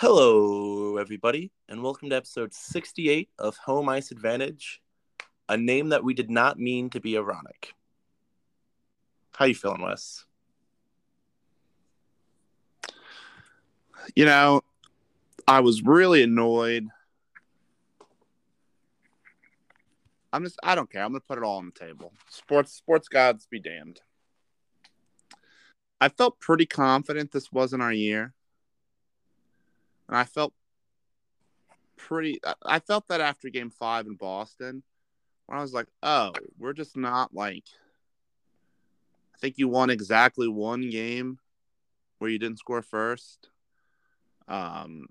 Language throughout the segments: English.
Hello, everybody, and welcome to episode 68 of Home Ice Advantage, a name that we did not mean to be ironic. How you feeling, Wes? You know, I was really annoyed. I'm just I don't care. I'm gonna put it all on the table. Sports sports gods be damned. I felt pretty confident this wasn't our year. And I felt pretty I felt that after game five in Boston, when I was like, oh, we're just not like I think you won exactly one game where you didn't score first. Um,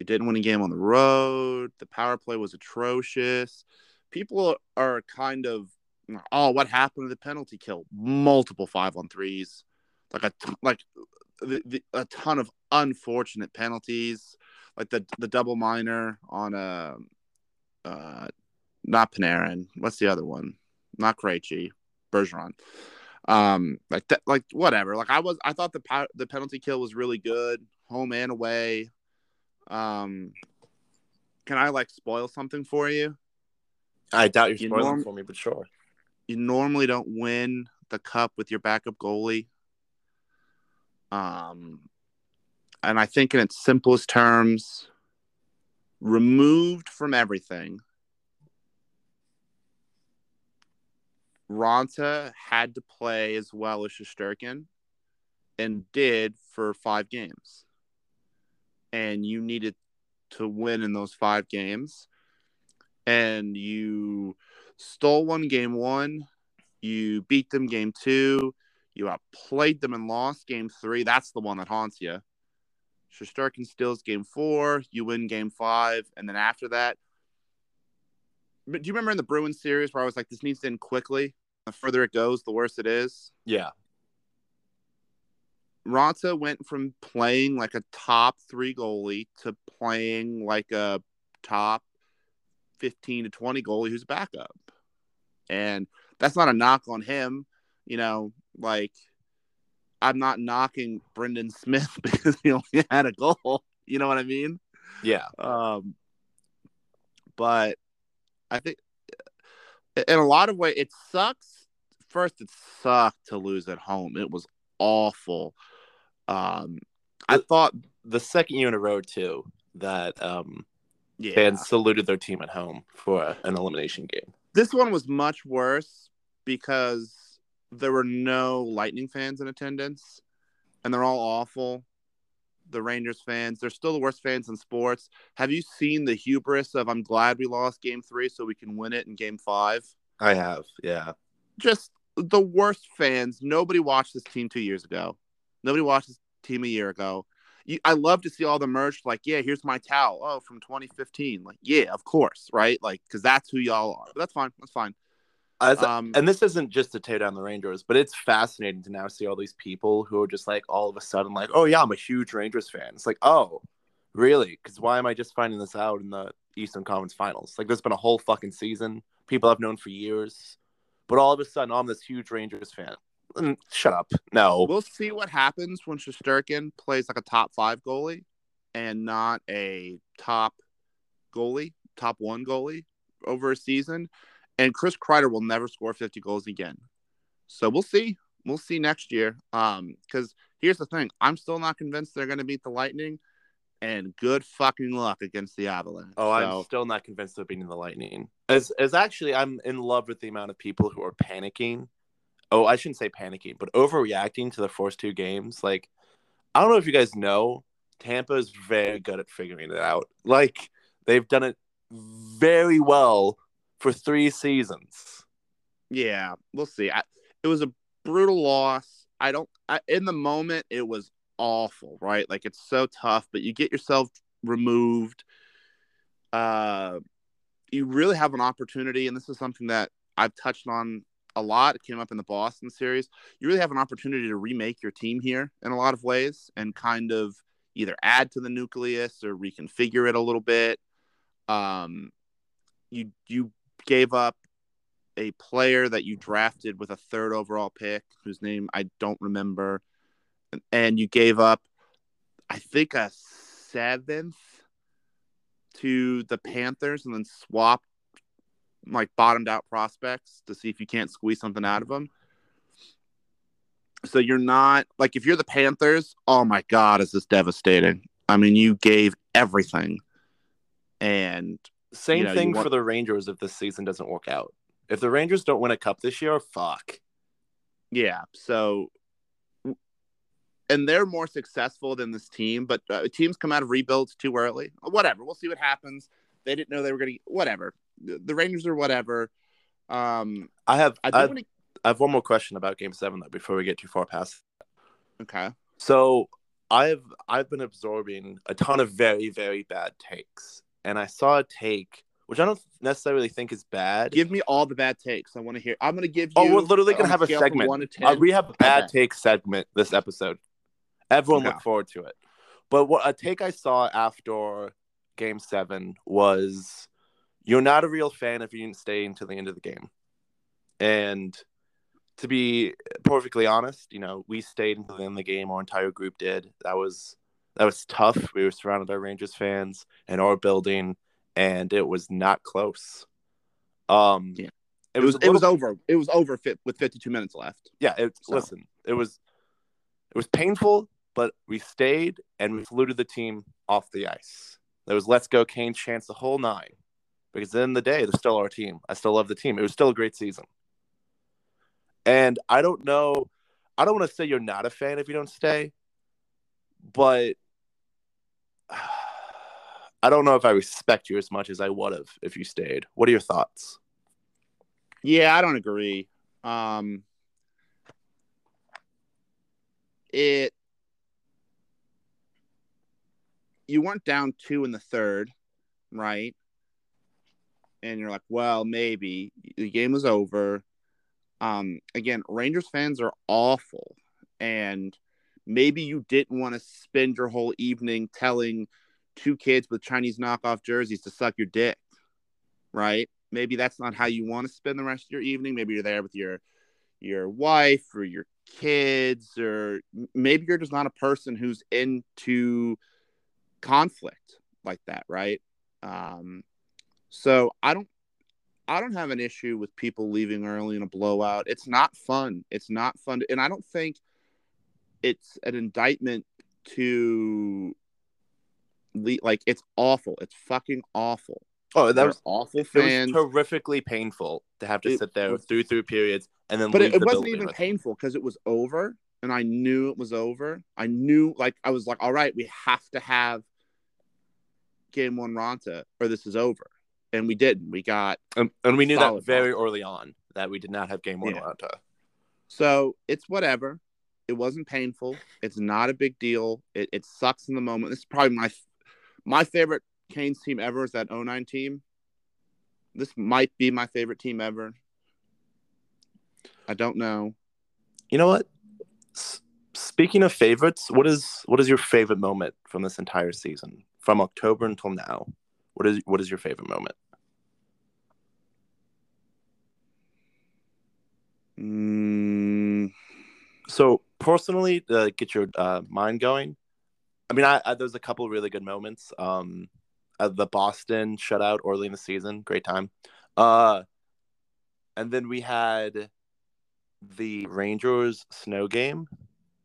you didn't win a game on the road. The power play was atrocious. People are kind of, oh, what happened to the penalty kill? Multiple five on threes, like a like the, the, a ton of unfortunate penalties, like the the double minor on a, uh, uh, not Panarin. What's the other one? Not Krejci, Bergeron. Um like that like whatever. Like i was i thought the the penalty kill was really good home and away. Um can i like spoil something for you? I doubt you're spoiling you norm- for me but sure. You normally don't win the cup with your backup goalie um and i think in its simplest terms removed from everything Raanta had to play as well as Shesterkin and did for five games. And you needed to win in those five games. And you stole one game one, you beat them game two, you outplayed them and lost game three. That's the one that haunts you. Shesterkin steals game four, you win game five, and then after that, but do you remember in the Bruins series where I was like, this needs to end quickly? the further it goes, the worse it is. Yeah. Raanta went from playing like a top three goalie to playing like a top 15 to 20 goalie who's backup. And that's not a knock on him. You know, like I'm not knocking Brendan Smith because he only had a goal. You know what I mean? Yeah. Um, but I think in a lot of ways, it sucks. First, it sucked to lose at home. It was awful. Um, I thought the second year in a row too that um, yeah. fans saluted their team at home for an elimination game. This one was much worse because there were no Lightning fans in attendance, and they're all awful the Rangers fans. They're still the worst fans in sports. Have you seen the hubris of I'm glad we lost game three so we can win it in game five? I have, yeah. Just the worst fans. Nobody watched this team two years ago. Nobody watched this team a year ago. You, I love to see all the merch. Like, yeah, here's my towel. Oh, from 2015. Like, yeah, of course, right? Like, because that's who y'all are. But that's fine. That's fine. As, um, and this isn't just to tear down the Rangers, but it's fascinating to now see all these people who are just like all of a sudden like, oh yeah, I'm a huge Rangers fan. It's like, oh, really? Because why am I just finding this out in the Eastern Conference Finals? Like, there's been a whole fucking season, people I've known for years, but all of a sudden I'm this huge Rangers fan. Mm, shut up. No. We'll see what happens when Shesterkin plays like a top five goalie and not a top goalie, top one goalie over a season and Chris Kreider will never score 50 goals again. So we'll see. We'll see next year. Um, because here's the thing: I'm still not convinced they're going to beat the Lightning, and good fucking luck against the Avalanche. Oh, so... I'm still not convinced of beating the Lightning. As as actually, I'm in love with the amount of people who are panicking. Oh, I shouldn't say panicking, but overreacting to the first two games. Like, I don't know if you guys know, Tampa is very good at figuring it out. Like, they've done it very well for three seasons. Yeah, we'll see. I, it was a brutal loss. I don't. I, in the moment, it was awful, right? Like it's so tough, but you get yourself removed. Uh, you really have an opportunity, and this is something that I've touched on a lot. It came up in the Boston series. You really have an opportunity to remake your team here in a lot of ways, and kind of either add to the nucleus or reconfigure it a little bit. Um, you you gave up a player that you drafted with a third overall pick, whose name I don't remember, and you gave up, I think, a seventh to the Panthers and then swapped like bottomed out prospects to see if you can't squeeze something out of them. So you're not like if you're the Panthers, oh my god, is this devastating? I mean, you gave everything. And Same you know, thing want- for the Rangers if this season doesn't work out. If the Rangers don't win a cup this year, fuck. Yeah. So, and they're more successful than this team, but uh, teams come out of rebuilds too early. Whatever. We'll see what happens. They didn't know they were going to. Whatever. The Rangers are whatever. Um, I have I I, want to. I have one more question about Game Seven though before we get too far past. Okay. So I've I've been absorbing a ton of very very bad takes, and I saw a take which I don't necessarily think is bad. Give me all the bad takes. I want to hear. I'm going to give you. Oh, we're literally gonna have a segment. One to 10, Uh, we have a bad Okay. take segment this episode. Everyone Okay. look forward to it. But what a take I saw after Game Seven was, you're not a real fan if you didn't stay until the end of the game. And to be perfectly honest, you know, we stayed until the end of the game. Our entire group did. That was that was tough. We were surrounded by Rangers fans in our building, and it was not close. Um, Yeah. it it was. a It was over. It was over fit with 52 minutes left. yeah it, So- listen it was it was painful but we stayed and we saluted the team off the ice there was let's go kane chance the whole nine because at the end of the day they're still our team i still love the team it was still a great season and i don't know i don't want to say you're not a fan if you don't stay but i don't know if i respect you as much as i would have if you stayed what are your thoughts Yeah, I don't agree. Um, it you weren't down two in the third, right? And you're like, well, maybe the game was over. Um, again, Rangers fans are awful, and maybe you didn't want to spend your whole evening telling two kids with Chinese knockoff jerseys to suck your dick, right? maybe that's not how you want to spend the rest of your evening. Maybe you're there with your your wife or your kids or maybe you're just not a person who's into conflict like that right? Um so i don't i don't have an issue with people leaving early in a blowout. It's not fun. It's not fun to- and i don't think it's an indictment to le- like it's awful. It's fucking awful. Oh that was awful It was fans. terrifically painful to have to It sit there was- through through periods and then but leave it, it wasn't even painful because it was over and i knew it was over. I knew like i was like all right we have to have game one Raanta or this is over. And we didn't. We got and, and we knew that very early on that we did not have game one Yeah. Atlanta. so it's whatever it wasn't painful. It's not a big deal. It, it sucks in the moment. This is probably my my favorite canes team ever is that 09 team. This might be my favorite team ever. I don't know. You know what? S- speaking of favorites, what is what is your favorite moment from this entire season, from October until now? What is what is your favorite moment? Mm, So personally, to get your uh, mind going, I mean, I, I there's a couple really good moments. Um, the Boston shutout early in the season, great time. Uh, and then we had the Rangers snow game.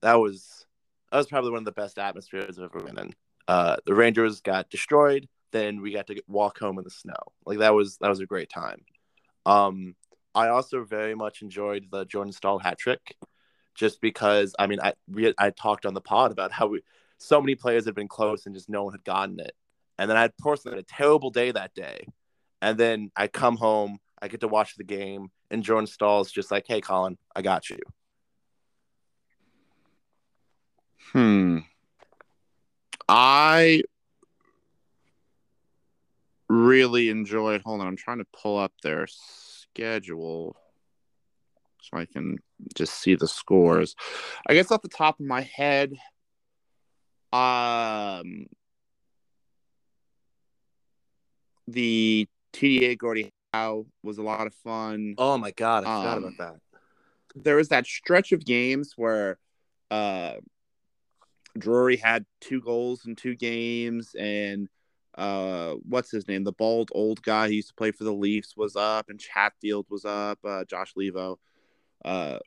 That was that was probably one of the best atmospheres I've ever been in. Uh, the Rangers got destroyed, then we got to get, walk home in the snow. Like that was that was a great time. Um, I also very much enjoyed the Jordan Staal hat trick, just because I mean I we I talked on the pod about how we so many players had been close and just no one had gotten it, and then I had personally had a terrible day that day, and then I come home, I get to watch the game, and Jordan Staal's just like, "Hey, Colin, I got you." Hmm. I really enjoyed. Hold on, I'm trying to pull up their schedule so I can just see the scores. I guess off the top of my head, um, the TDA Gordie Howe was a lot of fun Oh my god, I forgot Um, about that. there was that stretch of games where uh Drury had two goals in two games, and uh, what's his name? The bald old guy who used to play for the Leafs was up, and Chatfield was up. Uh, Josh Leivo, uh,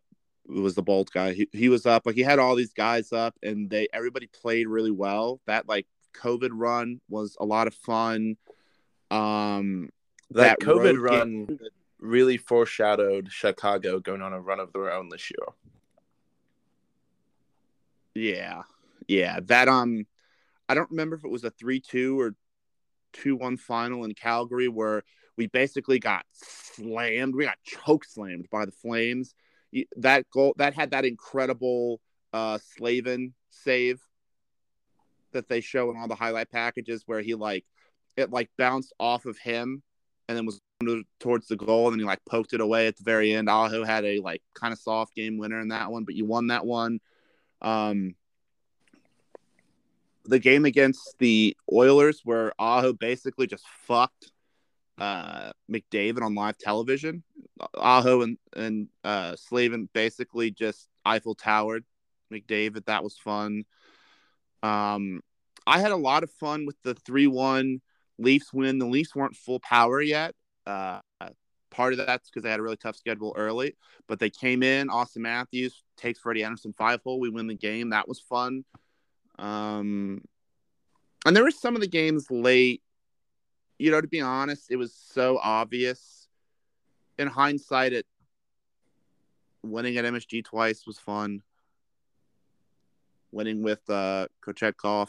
was the bald guy. He, he was up. Like he had all these guys up, and they everybody played really well. That like COVID run was a lot of fun. Um, that, that COVID run game, really foreshadowed Chicago going on a run of their own this year. Yeah, yeah. That um, I don't remember if it was a three-two or 2 1 final in Calgary where we basically got slammed. We got choke slammed by the Flames. That goal that had that incredible uh Slavin save that they show in all the highlight packages where he like it like bounced off of him and then was towards the goal and then he like poked it away at the very end. Aho had a like kind of soft game winner in that one, but you won that one. Um the game against the Oilers where Aho basically just fucked uh, McDavid on live television. Aho and and uh, Slavin basically just Eiffel Towered McDavid. That was fun. Um, I had a lot of fun with the three one Leafs win. The Leafs weren't full power yet. Uh, part of that's because they had a really tough schedule early, but they came in. Auston Matthews takes Freddie Andersen five hole. We win the game. That was fun. Um, and there were some of the games late. You know, to be honest, it was so obvious. In hindsight, it winning at MSG twice was fun. Winning with uh, Kochetkov.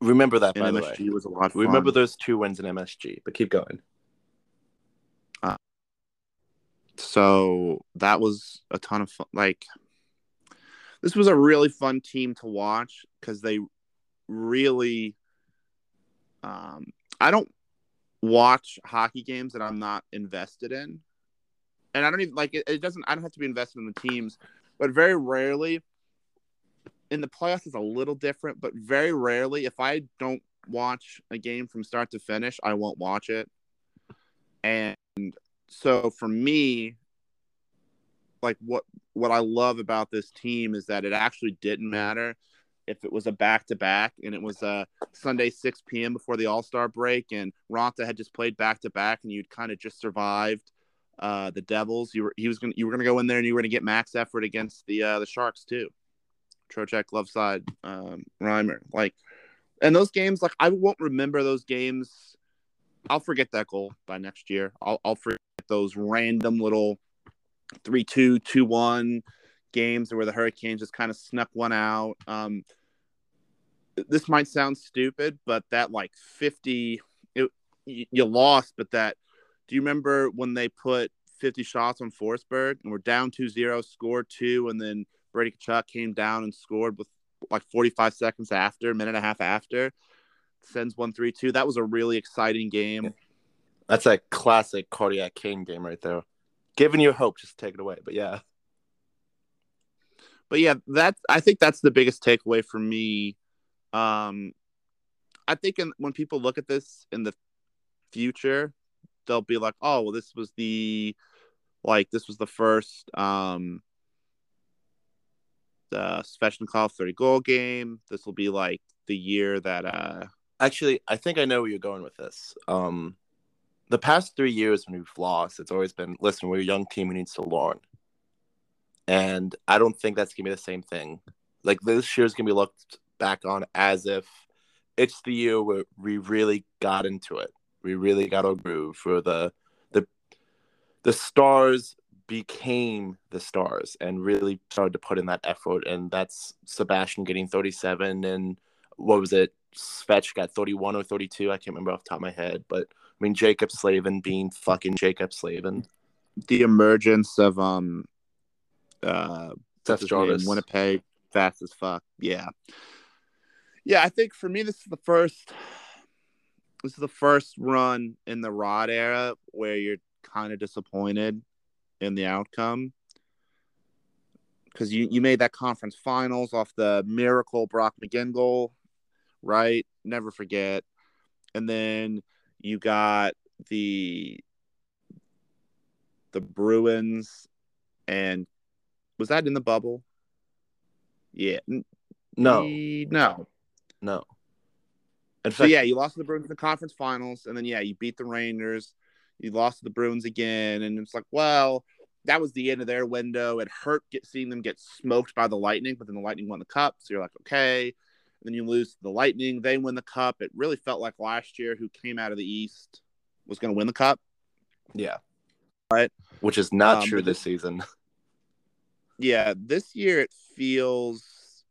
Remember that by MSG the way. was a lot. Remember those two wins in MSG, but keep going. Uh, so that was a ton of fun. Like this was a really fun team to watch because they really um I don't watch hockey games that I'm not invested in. And I don't even like it, it doesn't I don't have to be invested in the teams, but very rarely in the playoffs is a little different, but very rarely if I don't watch a game from start to finish, I won't watch it. And so for me, like what what I love about this team is that it actually didn't matter if it was a back to back and it was a Sunday 6 p.m. before the All Star break and Raanta had just played back to back and you'd kind of just survived uh, the Devils. You were he was gonna you were gonna go in there and you were gonna get max effort against the uh, the Sharks too. Trocheck left side um, Reimer like and those games like I won't remember those games. I'll forget that goal by next year. I'll I'll forget those random little three two two one games where the Hurricanes just kind of snuck one out. Um, this might sound stupid, but that like 50, it, you lost, but that, do you remember when they put 50 shots on Forsberg and we're down 2 0, scored two, and then Brady Tkachuk came down and scored with like 45 seconds after, a minute and a half after, sends 1 3 2. That was a really exciting game. That's a classic cardiac Kane game right there. Giving you hope, just take it away. But yeah. But yeah, that I think that's the biggest takeaway for me um, I think in, when people look at this in the future, they'll be like, "Oh, well, this was the like this was the first um the Svechnikov 30 goal game. This will be like the year that uh actually I think I know where you're going with this. Um the past three years when we've lost, it's always been listen, we're a young team, we need to learn. And I don't think that's gonna be the same thing. Like this year's gonna be looked back on as if it's the year where we really got into it. We really got a groove for the the the stars became the stars and really started to put in that effort. And that's Sebastian getting 37 and what was it? Svetch got 31 or 32. I can't remember off the top of my head, but I mean Jacob Slavin being fucking Jacob Slavin. The emergence of um uh Seth Jarvis. Winnipeg fast as fuck. Yeah yeah, I think for me, this is the first. This is the first run in the Rod era where you're kind of disappointed in the outcome because you, you made that conference finals off the miracle Brock McGinn goal, right? Never forget. And then you got the the Bruins and was that in the bubble? Yeah, No, no. No. In So fact, yeah, you lost to the Bruins in the conference finals, and then yeah, you beat the Rangers. You lost to the Bruins again, and it's like, well, that was the end of their window. It hurt get, seeing them get smoked by the Lightning, but then the Lightning won the cup, so you're like, okay. And then you lose to the Lightning, they win the cup. It really felt like last year, who came out of the East was going to win the cup. yeah. Right. Which is not Um, true this season. Yeah, this year it feels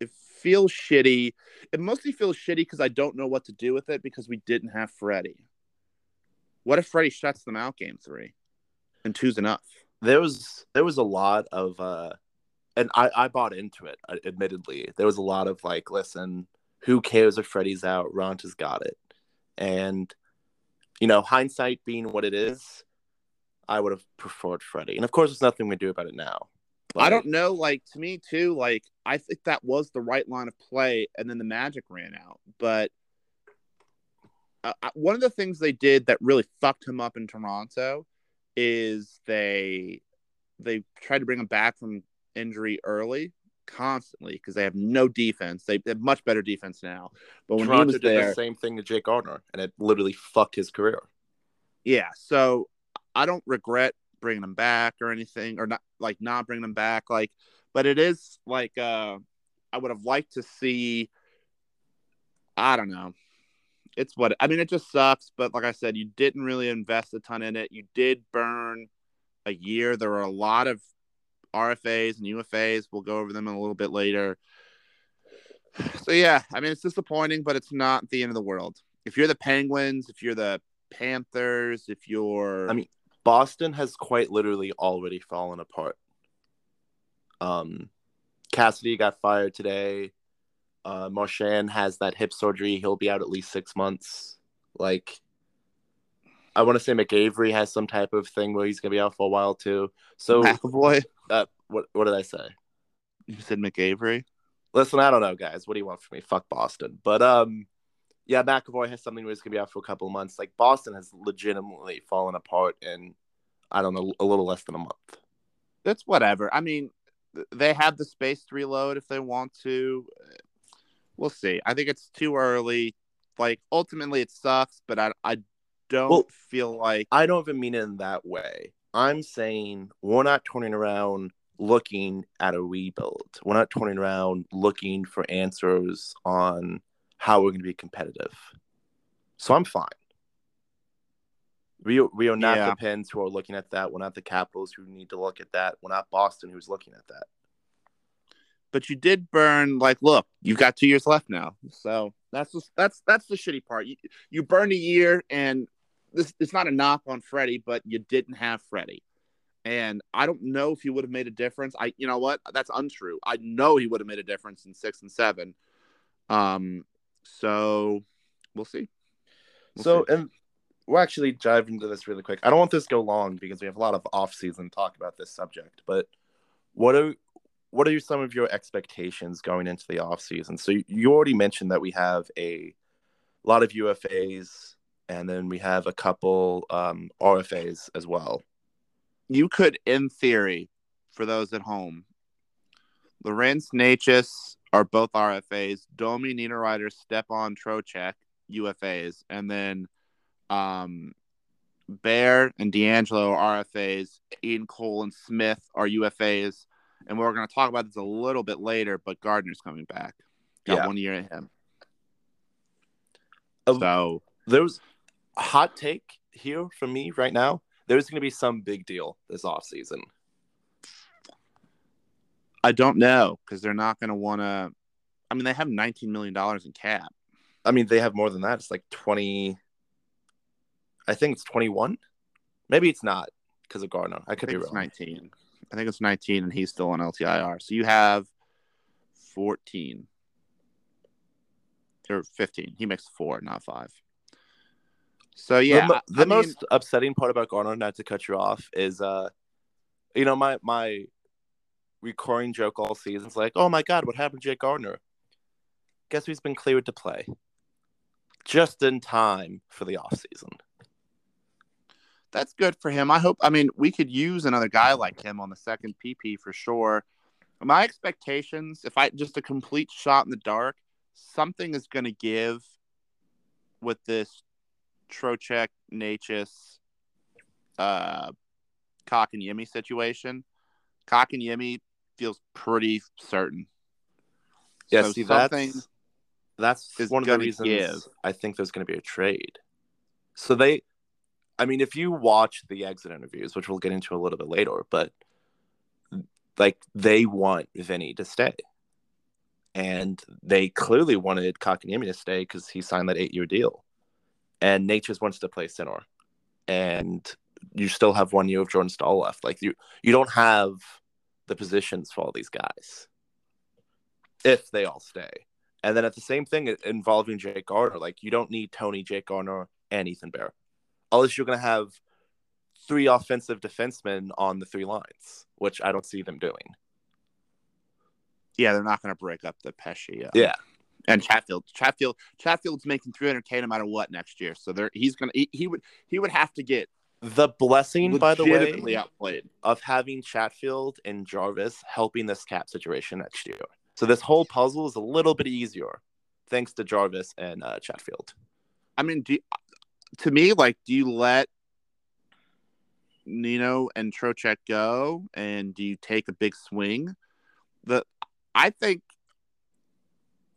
it feels shitty. It mostly feels shitty because I don't know what to do with it because we didn't have Freddie. What if Freddie shuts them out game three? And two's enough. There was there was a lot of uh and I, I bought into it, uh, admittedly. There was a lot of like, listen, who cares if Freddie's out? Raanta's got it. And, you know, hindsight being what it is, I would have preferred Freddie. And of course, there's nothing we can do about it now. I don't know, like to me too, like I think that was the right line of play, and then the magic ran out. But uh, uh, one of the things they did that really fucked him up in Toronto is they they tried to bring him back from injury early constantly because they have no defense. They have much better defense now. But when Toronto he was did there, the same thing to Jake Gardiner, and it literally fucked his career. yeah. So I don't regret bringing them back or anything, or not like not bringing them back. Like, but it is like uh, I would have liked to see. I don't know. It's what I mean. It just sucks, but like I said, you didn't really invest a ton in it. You did burn a year. There were a lot of RFAs and UFAs. We'll go over them a little bit later. So yeah, I mean it's disappointing, but it's not the end of the world. If you're the Penguins, if you're the Panthers, if you're I mean, Boston has quite literally already fallen apart. Um, Cassidy got fired today. Uh, Marchand has that hip surgery. He'll be out at least six months. Like, I want to say McAvery has some type of thing where he's gonna be out for a while too. So, McAvoy. uh, what what did I say? You said McAvery. Listen, I don't know, guys. What do you want from me? Fuck Boston. But um, yeah, McAvoy has something where he's gonna be out for a couple of months. Like Boston has legitimately fallen apart in, I don't know, a little less than a month. That's whatever. I mean, they have the space to reload if they want to. We'll see. I think it's too early. Like ultimately, it sucks, but I I don't Well- feel like I don't even mean it in that way. I'm saying we're not turning around looking at a rebuild. We're not turning around looking for answers on how we're going to be competitive. So I'm fine. We, we are not Yeah. the Pens who are looking at that. We're not the Capitals who need to look at that. We're not Boston who's looking at that. but you did burn like look you've got two years left now so that's just, that's that's the shitty part you, you burned a year and this it's not a knock on freddie but you didn't have freddie and i don't know if he would have made a difference i you know what that's untrue i know he would have made a difference in six and seven um so we'll see We'll so, see. and we'll actually dive into this really quick. I don't want this to go long because we have a lot of off-season talk about this subject. But what are what are some of your expectations going into the off-season? So you- you already mentioned that we have a lot of UFAs, and then we have a couple um, RFAs as well. you could, in theory, for those at home, Lorentz Necas are both RFAs. Domi, Niederreiter, Stepan, Trocheck, UFAs. And then um, Bear and DeAngelo are RFAs. Ian Cole and Smith are UFAs. And we're going to talk about this a little bit later, but Gardiner's coming back. Got Yeah. one year in him. Of- So, There's a hot take here from me right now. There's going to be some big deal this off-season. I don't know because they're not going to want to. I mean, they have $19 million in cap. I mean, they have more than that. It's like 20. I think it's 21. Maybe it's not because of Gardiner. I I could think be it's wrong. 19. I think it's 19, and he's still on LTIR. So you have 14 or 15. He makes four, not five. So yeah, the, the I mean, most upsetting part about Gardiner, not to cut you off, is uh, you know, my my recurring joke all season is like, oh my god, what happened to Jake Gardiner? Guess who's been cleared to play? Just in time for the off season. that's good for him. I hope. I mean, we could use another guy like him on the second PP for sure. My expectations, if I just a complete shot in the dark, something is going to give with this Trocheck, Necas, uh, Kotkaniemi situation. Kotkaniemi feels pretty certain. Yeah, So see, that's that's one of the reasons give. I think there's going to be a trade. So they, I mean, if you watch the exit interviews, which we'll get into a little bit later, but like they want Vinny to stay, and they clearly wanted Kotkaniemi to stay because he signed that eight-year deal, and Natures wants to play center, and you still have one year of Jordan Staal left. Like you, you don't have the positions for all these guys if they all stay. And then at the same thing involving Jake Gardiner, like you don't need Tony, Jake Gardiner, and Ethan Bear. Unless you're gonna have three offensive defensemen on the three lines, which I don't see them doing. Yeah, they're not going to break up the Pesce. Uh, Yeah. and Chatfield, Chatfield, Chatfield's making 300k no matter what next year. So there, he's gonna, he, he would, he would have to get The blessing, by the way, outplayed. of having Chatfield and Jarvis helping this cap situation next year. So this whole puzzle is a little bit easier thanks to Jarvis and uh, Chatfield. I mean, do, to me, like, do you let Nino and Trocheck go, and do you take a big swing? The, I think.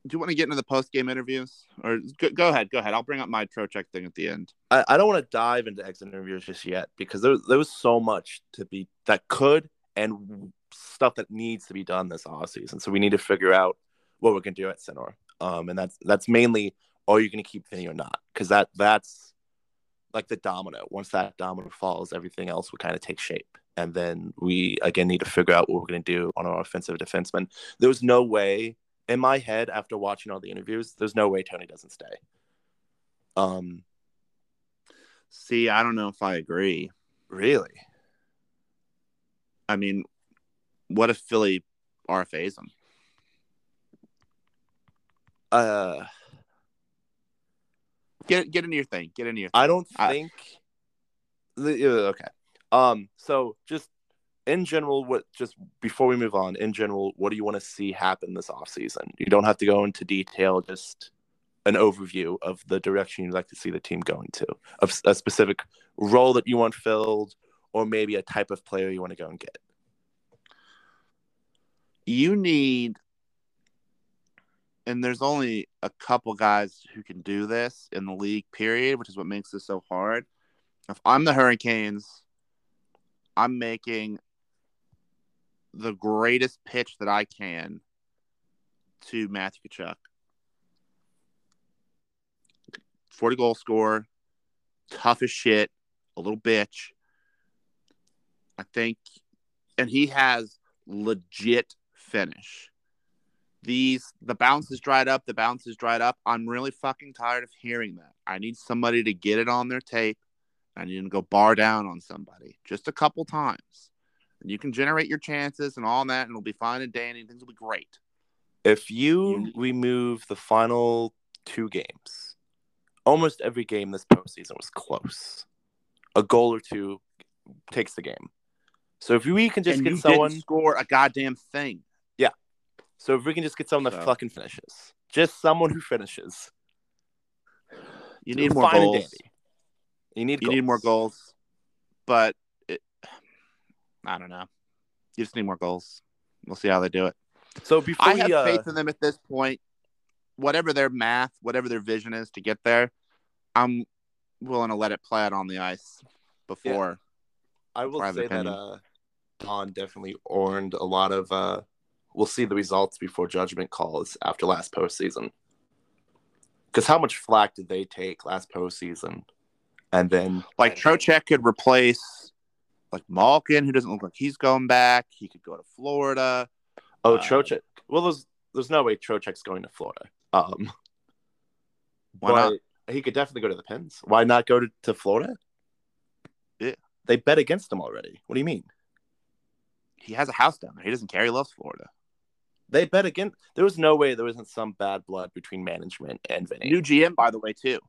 Do you want to get into the post game interviews, or go, go ahead? Go ahead. I'll bring up my Trocheck thing at the end. I, I don't want to dive into exit interviews just yet because there, there was so much to be that could and stuff that needs to be done this off season. So we need to figure out what we're gonna do at center. Um, and that's that's mainly are you gonna keep Vinny or not? Because that that's like the domino. Once that domino falls, everything else will kind of take shape. And then we again need to figure out what we're gonna do on our offensive defenseman. There was no way in my head after watching all the interviews, there's no way Tony doesn't stay. Um, See, I don't know if I agree. really? I mean, what if Philly RFAs him? Uh, Get get into your thing. Get into your. Thing. I don't think. the- yeah, okay. Um. So just in general, what just before we move on, in general, what do you want to see happen this offseason? You don't have to go into detail. Just an overview of the direction you'd like to see the team going to, of a specific role that you want filled, or maybe a type of player you want to go and get. you need and there's only a couple guys who can do this in the league period which is what makes this so hard if i'm the hurricanes i'm making the greatest pitch that i can to matthew Tkachuk. 40 goal scorer tough as shit a little bitch i think and he has legit finish. These the bounce is dried up, the bounce is dried up. I'm really fucking tired of hearing that. I need somebody to get it on their tape. I need to go bar down on somebody just a couple times. And you can generate your chances and all that, and it'll be fine and dandy, things will be great. If you remove the final two games, almost every game this postseason was close. A goal or two takes the game. So if we can just and get you someone, score a goddamn thing. Yeah. So if we can just get someone that So- fucking finishes, just someone who finishes, You need more goals. You need You goals. need more goals, but I don't know. You just need more goals. We'll see how they do it. So before I we, have uh, faith in them at this point. Whatever their math, whatever their vision is to get there, I'm willing to let it play out on the ice before. I will say that opinion. uh, Don definitely earned a lot of. Uh, we'll see the results before judgment calls after last postseason. Because how much flack did they take last postseason? And then Like Trocheck could replace like Malkin, who doesn't look like he's going back. He could go to Florida. oh Uh, Trocheck. Well, there's there's no way Trocheck's going to Florida. Um, Why not? He could definitely go to the Pens. Why not go to, to Florida? Yeah. They bet against him already. What do you mean? He has a house down there. He doesn't care. He loves Florida. They bet against. There was no way there wasn't some bad blood between management and Vinny. New GM, by the way, too.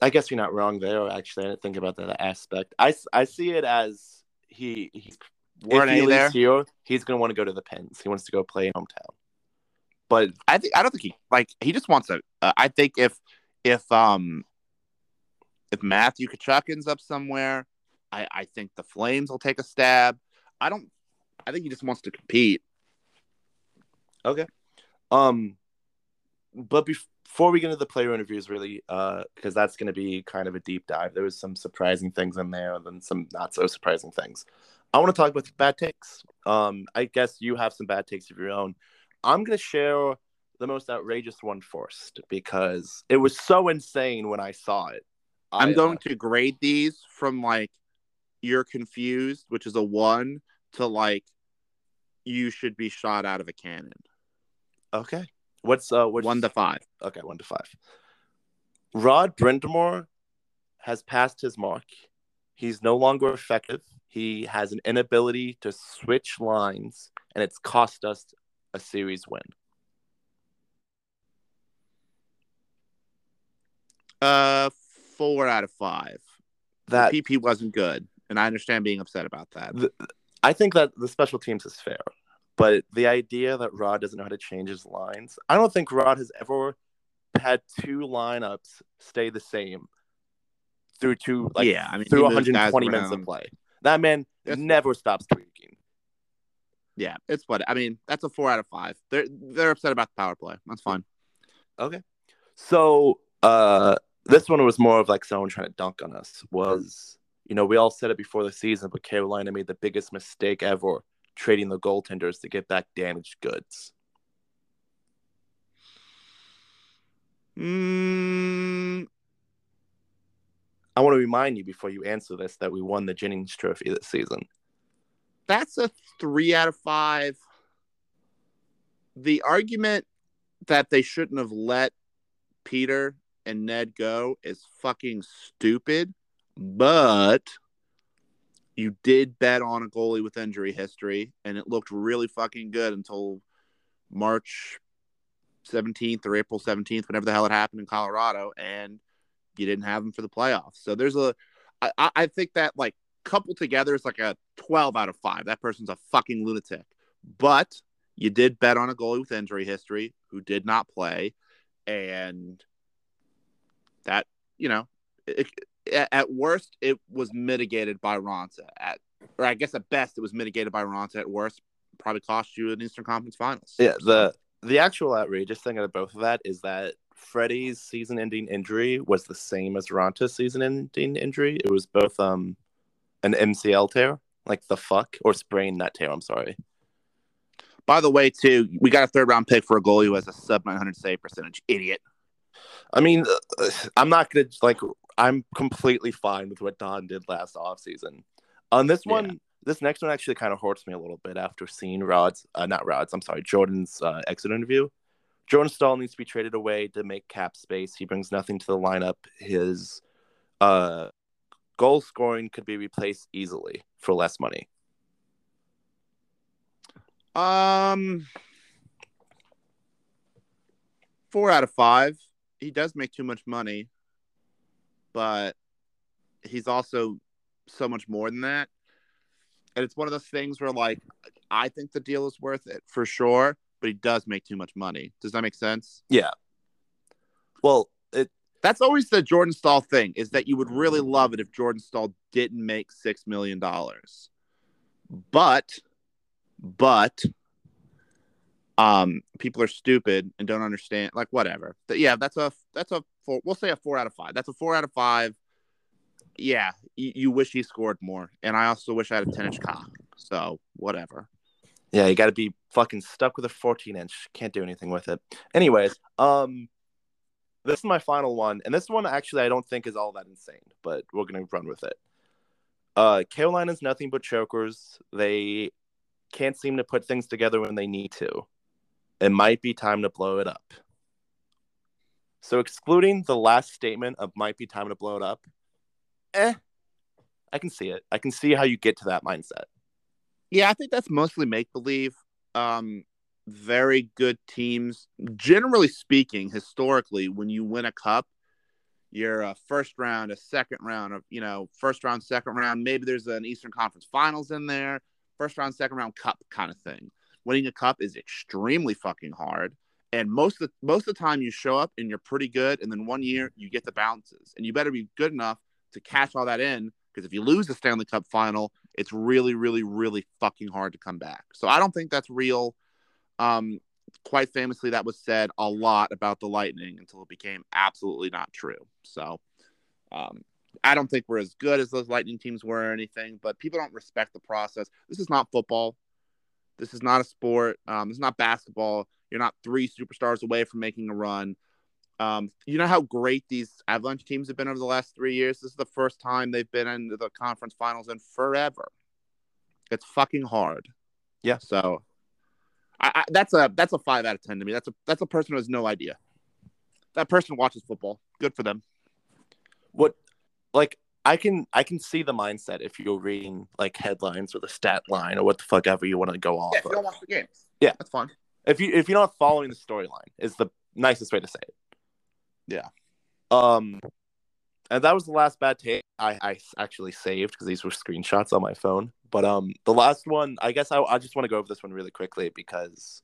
I guess you're not wrong there. Actually, I didn't think about that aspect. I, I see it as he he's Weren't if he leaves here, he's gonna want to go to the Pens. He wants to go play in hometown. But I think I don't think he like he just wants to. Uh, I think if if um if Matthew Tkachuk ends up somewhere, I I think the Flames will take a stab. I don't. I think he just wants to compete. Okay. Um, but before we get into the player interviews, really, uh, because that's gonna be kind of a deep dive. There was some surprising things in there, and then some not so surprising things. I want to talk about bad takes. Um, I guess you have some bad takes of your own. I'm gonna share the most outrageous one first because it was so insane when I saw it. I'm I, going uh, to grade these from like you're confused, which is a one, to like you should be shot out of a cannon. okay. What's uh what's One to five. Okay, one to five. Rod Brind'Amour has passed his mark. He's no longer effective. He has an inability to switch lines, and it's cost us a series win. Uh, four out of five. That the PP wasn't good, and I understand being upset about that. I think that the special teams is fair, but the idea that Rod doesn't know how to change his lines, I don't think Rod has ever had two lineups stay the same through two like yeah, I mean, through he moves guys 120 minutes of play. That man That's- never stops tweaking. Yeah, it's what I mean. That's a four out of five. They're they're upset about the power play. That's fine. Okay. So uh this one was more of like someone trying to dunk on us was you know, we all said it before the season, but Carolina made the biggest mistake ever trading the goaltenders to get back damaged goods. Mm, I want to remind you before you answer this that we won the Jennings trophy this season. that's a three out of five. The argument that they shouldn't have let Peter and Ned go is fucking stupid, but you did bet on a goalie with injury history, and it looked really fucking good until March 17th or April 17th, whenever the hell it happened in Colorado, and you didn't have him for the playoffs. So there's a, I, I- think that like coupled together is like a 12 out of five. That person's a fucking lunatic. But you did bet on a goalie with injury history who did not play, and that you know, it, at- worst it was mitigated by Raanta. At or I guess at best it was mitigated by Raanta. At worst, probably cost you an Eastern Conference Finals. Yeah, the the actual outrageous thing of both of that is that Freddie's season-ending injury was the same as Raanta's season-ending injury. It was both um an MCL tear, like the fuck, or sprain that tear. I'm sorry. By the way, too, we got a third round pick for a goalie who has a sub 900 save percentage. Idiot. I mean, uh, I'm not gonna like. I'm completely fine with what Don did last offseason. On this one, Yeah. this next one actually kind of hurts me a little bit after seeing Rod's, uh, not Rod's. I'm sorry, Jordan's uh, exit interview. Jordan Staal needs to be traded away to make cap space. He brings nothing to the lineup. His uh, goal scoring could be replaced easily for less money. Um, four out of five. He does make too much money, but he's also so much more than that. And it's one of those things where, like, I think the deal is worth it for sure, but he does make too much money. Does that make sense? Yeah. Well, it That's always the Jordan Staal thing is that you would really love it if Jordan Staal didn't make six million dollars. But but um people are stupid and don't understand like whatever. But yeah, that's a that's a four we'll say a four out of five. That's a four out of five. Yeah, you, you wish he scored more. And I also wish I had a 10 inch cock. So whatever. Yeah, you got to be fucking stuck with a 14 inch. Can't do anything with it. Anyways, um, this is my final one, and this one actually I don't think is all that insane, but we're gonna run with it. Uh, Carolina's nothing but chokers. They can't seem to put things together when they need to. It might be time to blow it up. So, excluding the last statement of might be time to blow it up, eh, I can see it. I can see how you get to that mindset. Yeah, I think that's mostly make believe. Um, very good teams, generally speaking, historically, when you win a cup, you're a first round, a second round, of you know, first round, second round. Maybe there's an Eastern Conference Finals in there. first round, second round cup kind of thing. Winning a cup is extremely fucking hard. And most of the, most of the time you show up and you're pretty good, and then one year you get the bounces, and you better be good enough to catch all that in. Because if you lose the Stanley Cup final, it's really, really, really fucking hard to come back. So I don't think that's real. Um, quite famously, that was said a lot about the Lightning until it became absolutely not true. So um, I don't think we're as good as those Lightning teams were or anything, but people don't respect the process. This is not football. This is not a sport. Um, is not basketball. You're not three superstars away from making a run. Um, you know how great these Avalanche teams have been over the last three years? This is the first time they've been in the conference finals in forever. It's fucking hard. Yeah. So I, I, that's a that's a five out of ten to me. That's a that's a person who has no idea. That person watches football. Good for them. What like I can I can see the mindset if you're reading like headlines or the stat line or what the fuck ever you want to go off. Yeah, you don't watch the games. Yeah. That's fine. If you if you're not following the storyline is the nicest way to say it. Yeah. Um, and that was the last bad take I, I actually saved because these were screenshots on my phone. But um, the last one, I guess I, I just want to go over this one really quickly because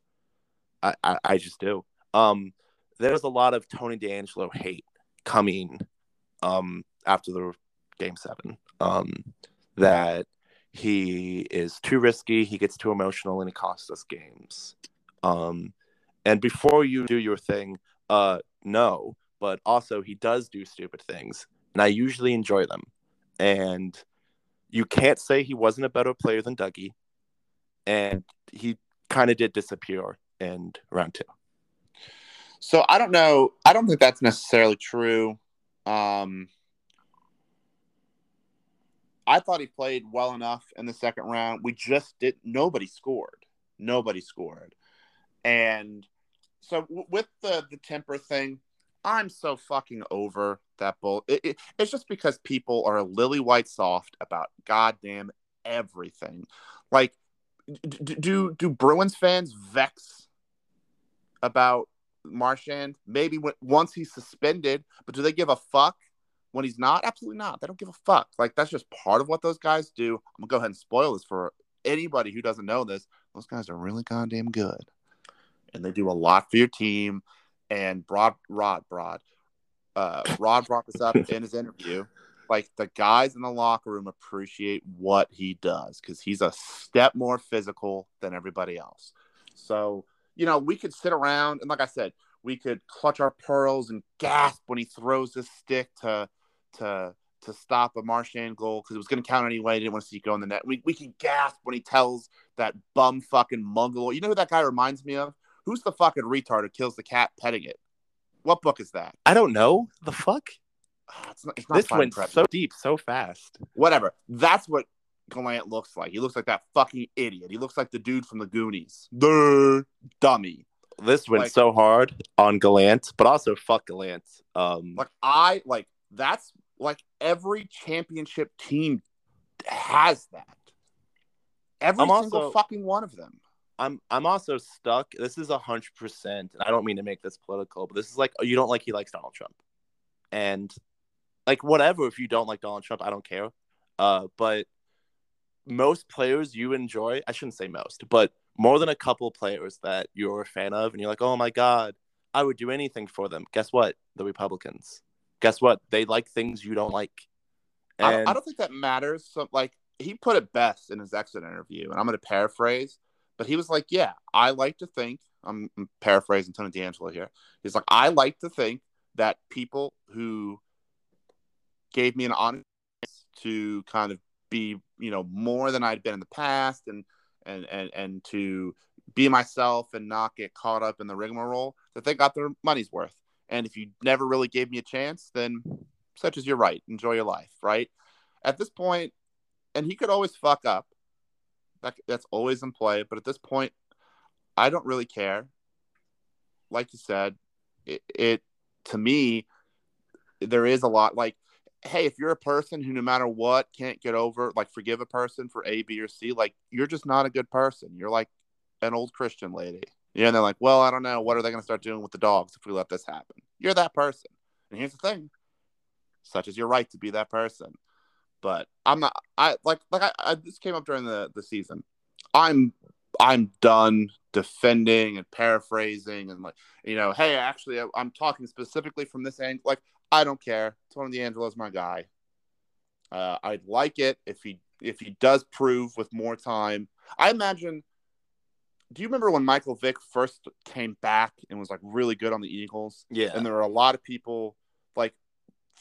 I, I, I just do. Um, there's a lot of Tony DeAngelo hate coming um after the game seven. Um, that he is too risky, he gets too emotional, and he costs us games. Um, and before you do your thing, uh, no, but also he does do stupid things, and I usually enjoy them. And you can't say he wasn't a better player than Dougie, and he kind of did disappear in round two. So I don't know. I don't think that's necessarily true. Um, I thought he played well enough in the second round. We just didn't. Nobody scored. Nobody scored. And so with the the temper thing, I'm so fucking over that bull. It, it, it's just because people are lily white soft about goddamn everything. Like, do do Bruins fans vex about Marchand? Maybe when, once he's suspended, but do they give a fuck when he's not? Absolutely not. They don't give a fuck. Like that's just part of what those guys do. I'm gonna go ahead and spoil this for anybody who doesn't know this. Those guys are really goddamn good, and they do a lot for your team. And Broad, Rod, Broad, uh, Rod brought this up in his interview. Like the guys in the locker room appreciate what he does because he's a step more physical than everybody else. So you know, we could sit around and, like I said, we could clutch our pearls and gasp when he throws this stick to to to stop a Marchand goal because it was going to count anyway. He didn't want to see it go in the net. We we can gasp when he tells that bum fucking Mongol. You know who that guy reminds me of? Who's the fucking retard who kills the cat petting it? What book is that? I don't know the fuck. Ah, It's not, it's not This went Prep. so deep, so fast. Whatever. That's what Gallant looks like. He looks like that fucking idiot. He looks like the dude from the Goonies. The dummy. This went Like- so hard on Gallant, but also fuck Gallant. Um, Like I like that's like every championship team has that. Every I'm single also- fucking one of them. I'm I'm also stuck. This is a hundred percent, and I don't mean to make this political, but this is like you don't like he likes Donald Trump, and like whatever. If you don't like Donald Trump, I don't care. Uh, but most players you enjoy, I shouldn't say most, but more than a couple players that you're a fan of, and you're like, oh my god, I would do anything for them. Guess what? The Republicans. Guess what? They like things you don't like. I, don't, I don't think that matters. So like he put it best in his exit interview, and I'm going to paraphrase, but he was like, "Yeah, I like to think." I'm, I'm paraphrasing Tony DeAngelo here. He's like, "I like to think that people who gave me an honest to kind of be, you know, more than I'd been in the past, and and and and to be myself and not get caught up in the rigmarole, that they got their money's worth. And if you never really gave me a chance, then such is your right. Enjoy your life, right? At this point, and he could always fuck up. That, that's always in play. But at this point, I don't really care. Like you said, it, it to me, there is a lot like, hey, if you're a person who no matter what can't get over, like forgive a person for A, B, or C, like you're just not a good person. You're like an old Christian lady. Yeah, and they're like, well, I don't know. What are they going to start doing with the dogs if we let this happen? You're that person. And here's the thing such as your right to be that person. But I'm not. I like like I, I this came up during the the season. I'm I'm done defending and paraphrasing and like you know, hey, actually, I, am talking specifically from this angle. Like, I don't care. Tony DeAngelo's my guy. Uh, I'd like it if he if he does prove with more time. I imagine. Do you remember when Michael Vick first came back and was like really good on the Eagles? Yeah. And there were a lot of people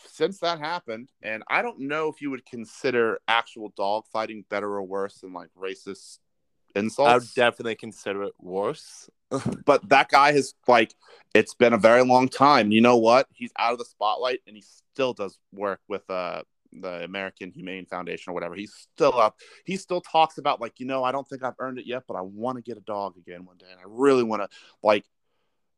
since that happened, and I don't know if you would consider actual dog fighting better or worse than like racist insults. I would definitely consider it worse. but that guy has like it's been a very long time. You know what? He's out of the spotlight and he still does work with uh the American Humane Foundation or whatever. He's still up. He still talks about like, you know, I don't think I've earned it yet, but I want to get a dog again one day. And I really want to like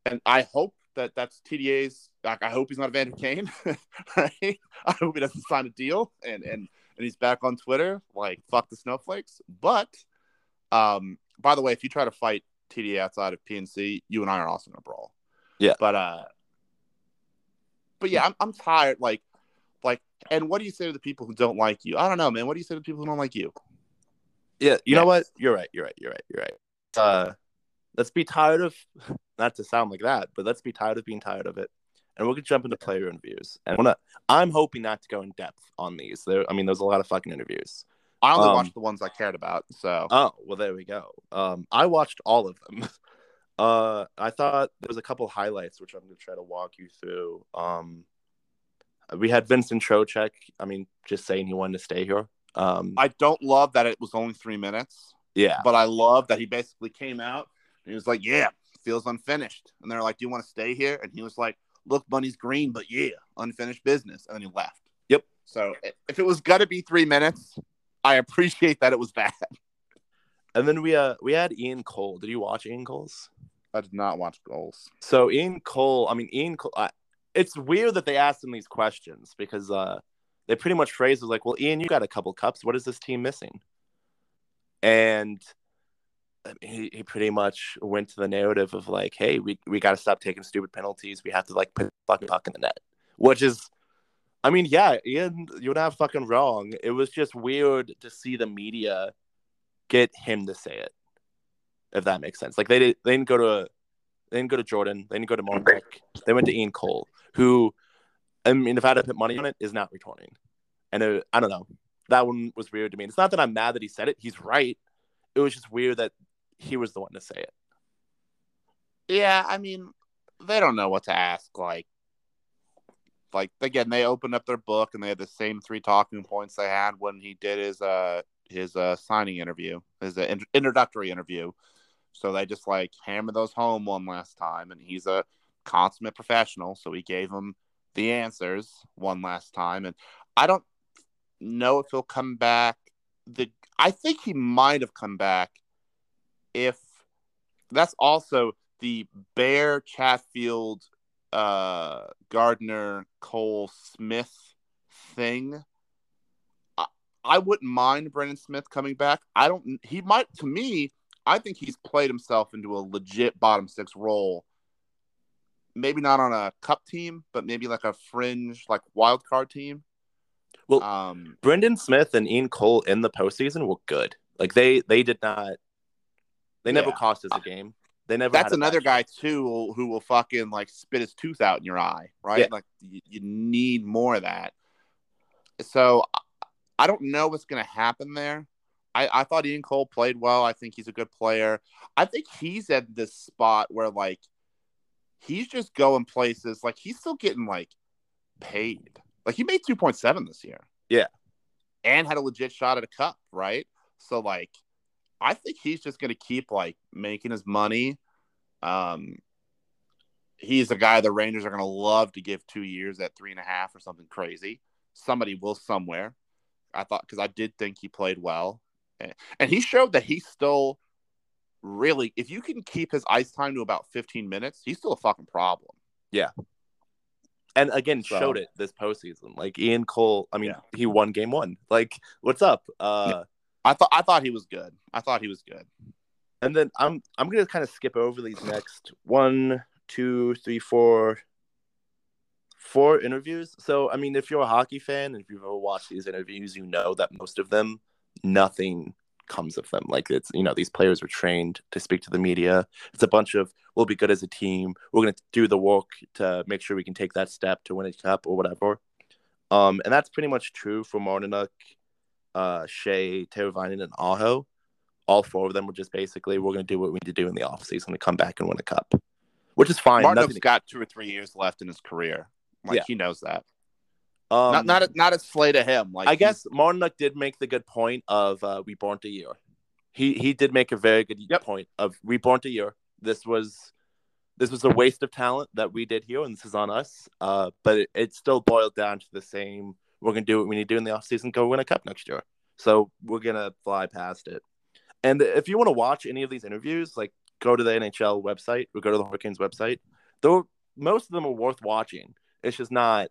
and I hope that that's TDA's like I hope he's not a Evander Kane. right? I hope he doesn't sign a deal and and and he's back on Twitter like fuck the snowflakes. But um by the way, if you try to fight TDA outside of PNC, you and I are also gonna brawl. Yeah. But uh but yeah, I'm I'm tired. Like like and what do you say to the people who don't like you? I don't know, man. What do you say to people who don't like you? Yeah, you know what? You're right. You're right. You're right. You're right. Uh let's be tired of not to sound like that, but let's be tired of being tired of it. And we're gonna jump into player interviews. And I'm, I'm hoping not to go in depth on these. There I mean there's a lot of fucking interviews. I only um, watched the ones I cared about. So oh well, there we go. Um, I watched all of them. Uh, I thought there was a couple highlights which I'm gonna try to walk you through. Um, we had Vincent Trocheck. I mean, just saying he wanted to stay here. Um, I don't love that it was only three minutes. Yeah, but I love that he basically came out and he was like, "Yeah, feels unfinished," and they're like, "Do you want to stay here?" And he was like, "Look, money's green, but yeah, unfinished business," and then he left. Yep. So if it was gonna be three minutes, I appreciate that it was bad. And then we uh we had Ian Cole. Did you watch Ian Cole's? I did not watch Cole's. So Ian Cole, I mean Ian Cole. I, it's weird that they asked him these questions because uh they pretty much phrased it like, "Well, Ian, you got a couple cups. What is this team missing?" And Um, he, he pretty much went to the narrative of like, "Hey, we we got to stop taking stupid penalties. We have to like put fucking puck in the net," which is I mean, yeah, Ian, you're not fucking wrong. It was just weird to see the media get him to say it, if that makes sense. Like they did, they didn't go to, they didn't go to Jordan, they didn't go to Mark. They went to Ian Cole, who, I mean, if I had to put money on it, is not returning. And it, I don't know, that one was weird to me. it's not that I'm mad that he said it; he's right. It was just weird that he was the one to say it. Yeah, I mean, they don't know what to ask. Like, like again, they opened up their book and they had the same three talking points they had when he did his uh his uh signing interview, his uh, in- introductory interview. So they just like hammered those home one last time, and he's a consummate professional, so he gave them the answers one last time. And I don't know if he'll come back. The I think he might have come back if that's also the Bear Chatfield uh, Gardiner Cole Smith thing. I, I wouldn't mind Brendan Smith coming back. I don't. He might. To me, I think he's played himself into a legit bottom six role. Maybe not on a cup team, but maybe like a fringe, like wild card team. Well, um, Brendan Smith and Ian Cole in the postseason were good. Like they they did not. They never yeah. cost us a game. They never. That's another guy too who will fucking like spit his tooth out in your eye, right? Yeah. Like you, you need more of that. So I don't know what's going to happen there. I, I thought Ian Cole played well. I think he's a good player. I think he's at this spot where like he's just going places. Like he's still getting like paid. Like he made two point seven this year. Yeah, and had a legit shot at a cup, right? So like I think he's just going to keep like making his money. Um, he's a guy the Rangers are going to love to give two years at three and a half or something crazy. Somebody will somewhere. I thought because I did think he played well, and, and he showed that he's still really. If you can keep his ice time to about fifteen minutes, he's still a fucking problem. Yeah. And again, so, showed it this postseason. Like Ian Cole, I mean, yeah. he won game one. Like, what's up? Uh, I thought I thought he was good. I thought he was good. And then I'm I'm gonna kind of skip over these next one, two, three, four, four interviews. So I mean, if you're a hockey fan and if you've ever watched these interviews, you know that most of them nothing comes of them. Like it's you know these players are trained to speak to the media. It's a bunch of we'll be good as a team. We're to do the work to make sure we can take that step to win a cup or whatever. Um, and that's pretty much true for Martinook, uh, Skjei, Teravainen, and Aho. All four of them were just basically we're going to do what we need to do in the offseason to come back and win a cup, which is fine. Nothing- got two or three years left in his career. Like Yeah. he knows that. um, not not a, not a slay to him. Like I guess Martinook did make the good point of uh, we born a year. He he did make a very good Yep. point of we born a year. This was this was a waste of talent that we did here, and this is on us. Uh, but it, it still boiled down to the same. We're gonna do what we need to do in the offseason, go win a cup next year. So we're gonna fly past it. And if you want to watch any of these interviews, like go to the NHL website or go to the Hurricanes website. Though most of them are worth watching. It's just not,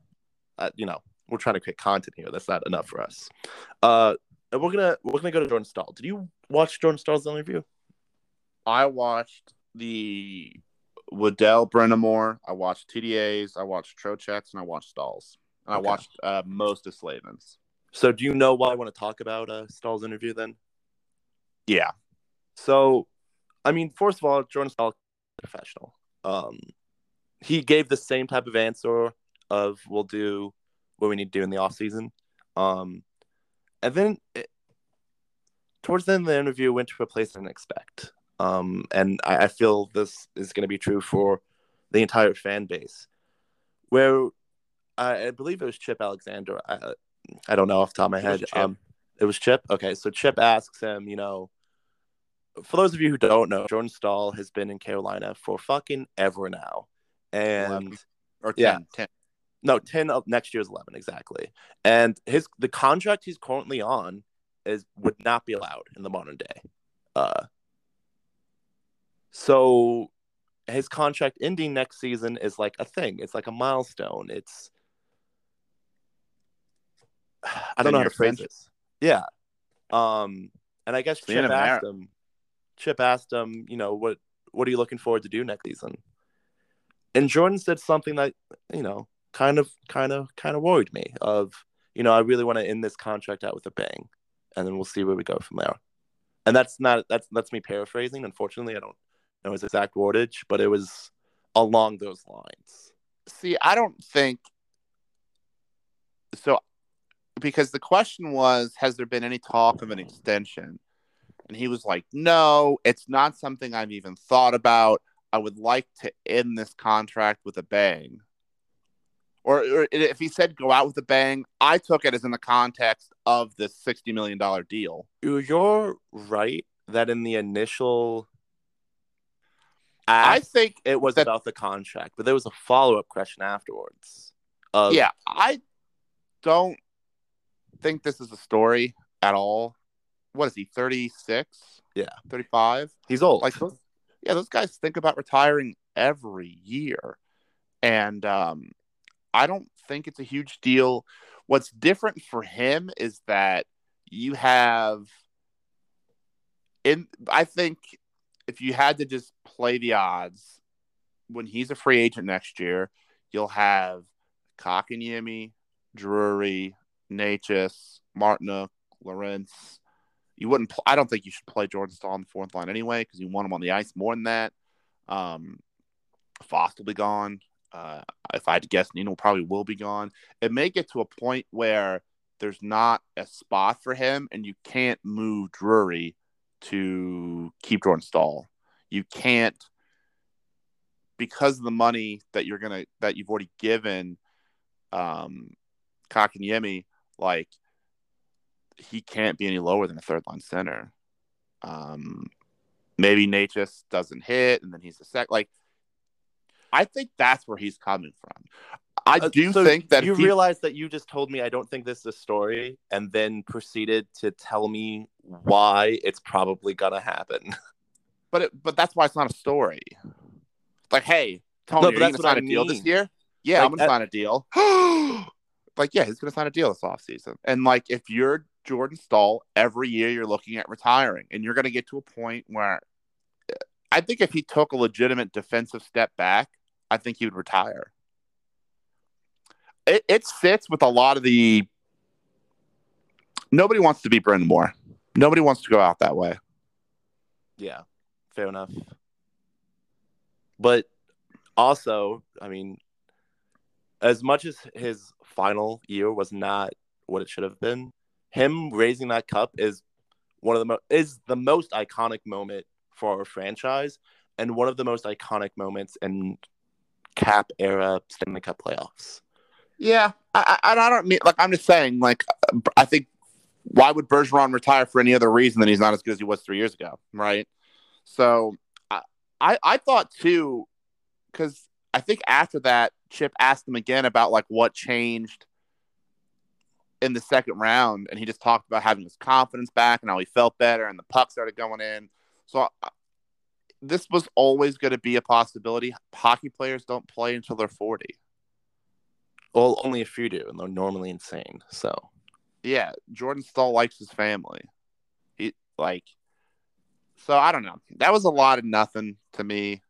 uh, you know, we're trying to create content here. That's not enough for us. Uh, and we're gonna we're gonna go to Jordan Staal. Did you watch Jordan Staal's interview? I watched the Waddell Brind'Amour. I watched TDAs. I watched Trochecks, and I watched Staals. And Okay. I watched uh, most of Slavin's. So do you know why I want to talk about uh, Staal's interview then? Yeah, So, I mean, first of all, Jordan Staal, professional. Um, he gave the same type of answer of we'll do what we need to do in the off season. Um, and then it, towards the end of the interview, went to a place I didn't expect. Um, and I, I feel this is going to be true for the entire fan base, where I, I believe it was Chip Alexander. I, I don't know off the top of my It head. Um, it was Chip. Okay, so Chip asks him, you know, for those of you who don't know, Jordan Staal has been in Carolina for fucking ever now, and Eleven. or 10. Yeah. 10. no, ten of next year's eleven exactly. And his the contract he's currently on is would not be allowed in the modern day. Uh, so his contract ending next season is like a thing. It's like a milestone. It's I don't know how to phrase this. Yeah. Um, and I guess Chip asked him. Chip asked him, you know, what what are you looking forward to do next season? And Jordan said something that you know kind of kind of kind of worried me. Of you know, I really want to end this contract out with a bang, and then we'll see where we go from there. And that's not that's that's me paraphrasing. Unfortunately, I don't know his exact wordage, but it was along those lines. See, I don't think so. Because the question was, has there been any talk of an extension? And he was like, no, it's not something I've even thought about. I would like to end this contract with a bang. Or, or if he said go out with a bang, I took it as in the context of this $60 million deal. You're right that in the initial I think, it was that- about the contract, but there was a follow up question afterwards. Of, yeah, I don't think this is a story at all. What is he, 36? Yeah. 35? he's old. like those, yeah those guys think about retiring every year and um i don't think it's a huge deal what's different for him is that you have in i think if you had to just play the odds when he's a free agent next year you'll have Cock and Kotkaniemi, Drury, Necas, Martinook, Lorentz, you wouldn't. Pl- I don't think you should play Jordan Staal on the fourth line anyway because you want him on the ice more than that. Um, Fast will be gone. Uh, if I had to guess, Nino probably will be gone. It may get to a point where there's not a spot for him, and you can't move Drury to keep Jordan Staal. You can't because of the money that you're gonna that you've already given um Kotkaniemi, like he can't be any lower than a third line center. Um, maybe just doesn't hit, and then he's the sec. Like, I think that's where he's coming from. I Uh, do so think that you he, realize that you just told me I don't think this is a story, and then proceeded to tell me why it's probably gonna happen. but it, but that's why it's not a story. Like, hey, Tony, No, but that's what sign I a deal this year? Yeah, Like, I'm gonna at- sign a deal. like, yeah, he's gonna sign a deal this offseason. And like, if you're Jordan Staal, every year you're looking at retiring, and you're gonna get to a point where I think if he took a legitimate defensive step back, I think he would retire. It, it sits with a lot of the. Nobody wants to be Brind'Amour. Nobody wants to go out that way. Yeah, fair enough. But also, I mean, as much as his final year was not what it should have been, him raising that cup is one of the mo- is the most iconic moment for our franchise and one of the most iconic moments in cap era Stanley Cup playoffs. Yeah, I, I, don't mean like I'm just saying like uh, I think why would Bergeron retire for any other reason than he's not as good as he was three years ago, right? So I I, I thought too because I think after that Chip asked him again about like what changed in the second round, and he just talked about having his confidence back and how he felt better, and the puck started going in. So uh, this was always going to be a possibility. Hockey players don't play until they're forty. Well, only a few do, and they're normally insane. So yeah, Jordan Staal likes his family. He like, so I don't know. That was a lot of nothing to me.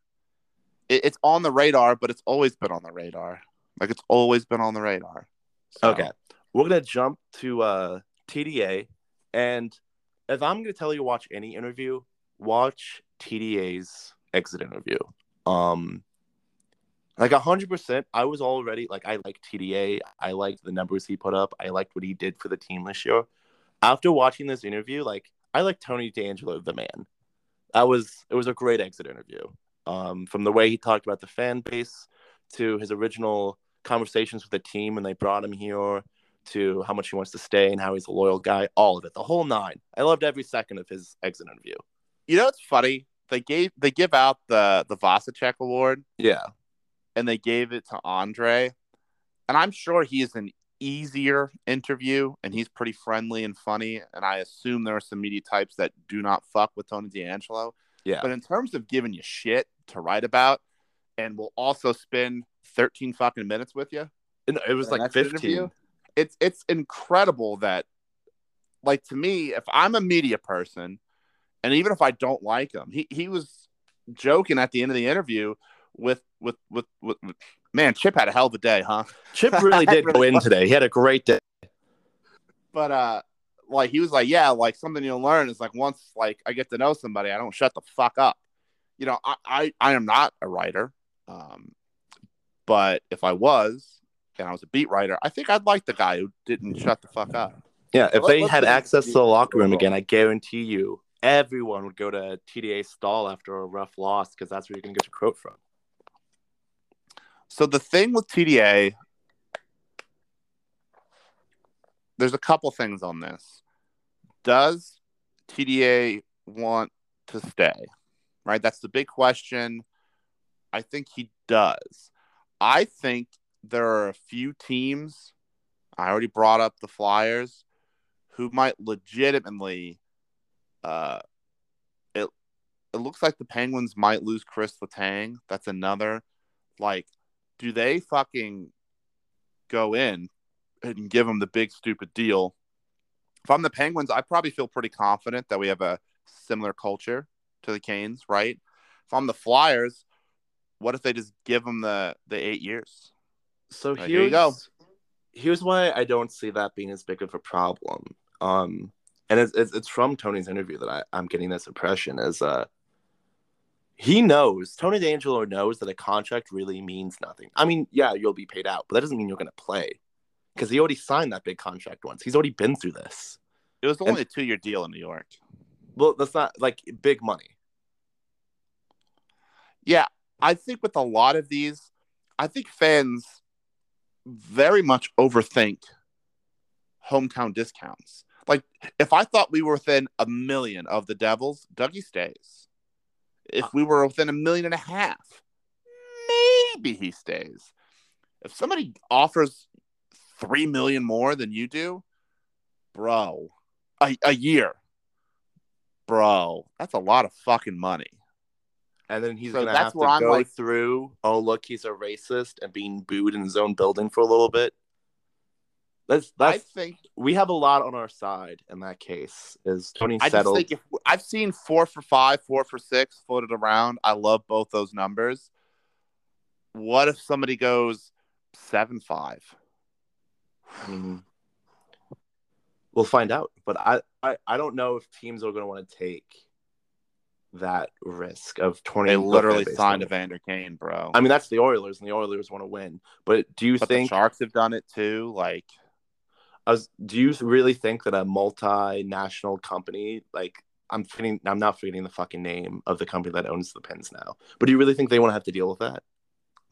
It, it's on the radar, but it's always been on the radar. Like it's always been on the radar. So. Okay, we're gonna jump to uh, TDA, and if I'm gonna tell you watch any interview, watch TDA's exit interview. Um, like hundred percent, I was already like I liked TDA. I liked the numbers he put up. I liked what he did for the team this year. After watching this interview, like I like Tony DeAngelo, the man. That was it was a great exit interview. Um, from the way he talked about the fan base to his original conversations with the team when they brought him here to how much he wants to stay and how he's a loyal guy, all of it, the whole nine. I loved every second of his exit interview. You know, it's funny. They gave they give out the the Vasicek Award. Yeah, and they gave it to Andre, and I'm sure he he's an easier interview, and he's pretty friendly and funny. And I assume there are some media types that do not fuck with Tony DeAngelo. Yeah, but in terms of giving you shit to write about, and we'll also spend 13 fucking minutes with you. It was like 15. Interview, it's it's incredible that like to me if i'm a media person and even if i don't like him he, he was joking at the end of the interview with with with, with, with man chip had a hell of a day huh chip really did really go in today he had a great day but uh like he was like yeah like something you'll learn is like once like i get to know somebody i don't shut the fuck up you know i i, I am not a writer um but if i was and I was a beat writer, I think I'd like the guy who didn't shut the fuck up. Yeah, if they had access to the locker room again, I guarantee you everyone would go to TDA stall after a rough loss because that's where you're going to get your quote from. So the thing with TDA, there's a couple things on this. Does TDA want to stay? Right? That's the big question. I think he does. I think there are a few teams. I already brought up the Flyers, who might legitimately. Uh, it it looks like the Penguins might lose Chris Letang. That's another. Like, do they fucking go in and give them the big stupid deal? If I'm the Penguins, I probably feel pretty confident that we have a similar culture to the Canes, right? If I'm the Flyers, what if they just give them the the eight years? So here you go. Here's why I don't see that being as big of a problem. Um, and it's, it's, it's from Tony's interview that I, I'm getting this impression is uh he knows Tony DeAngelo knows that a contract really means nothing. I mean, yeah, you'll be paid out, but that doesn't mean you're going to play because he already signed that big contract once. He's already been through this. It was only and, a two year deal in New York. Well, that's not like big money. Yeah, I think with a lot of these, I think fans very much overthink hometown discounts. Like if I thought we were within a million of the Devils, Dougie stays. If we were within a million and a half, maybe he stays. If somebody offers three million more than you do, bro, a, a year, bro, that's a lot of fucking money and then he's so gonna have to I'm go like, through. Oh, look, he's a racist and being booed in his own building for a little bit. That's that's. I think we have a lot on our side in that case. Is Tony I settled? Just think if, I've seen four for five, four for six floated around. I love both those numbers. What if somebody goes seven five? Mm-hmm. We'll find out. but I, I, I don't know if teams are going to want to take that risk of turning. They literally signed Evander Kane, bro. I mean, that's the Oilers, and the Oilers want to win. But do you but think? the Sharks have done it too. Like, I was, do you really think that a multinational company, like I'm forgetting, I'm not forgetting the fucking name of the company that owns the Pens now, but do you really think they want to have to deal with that?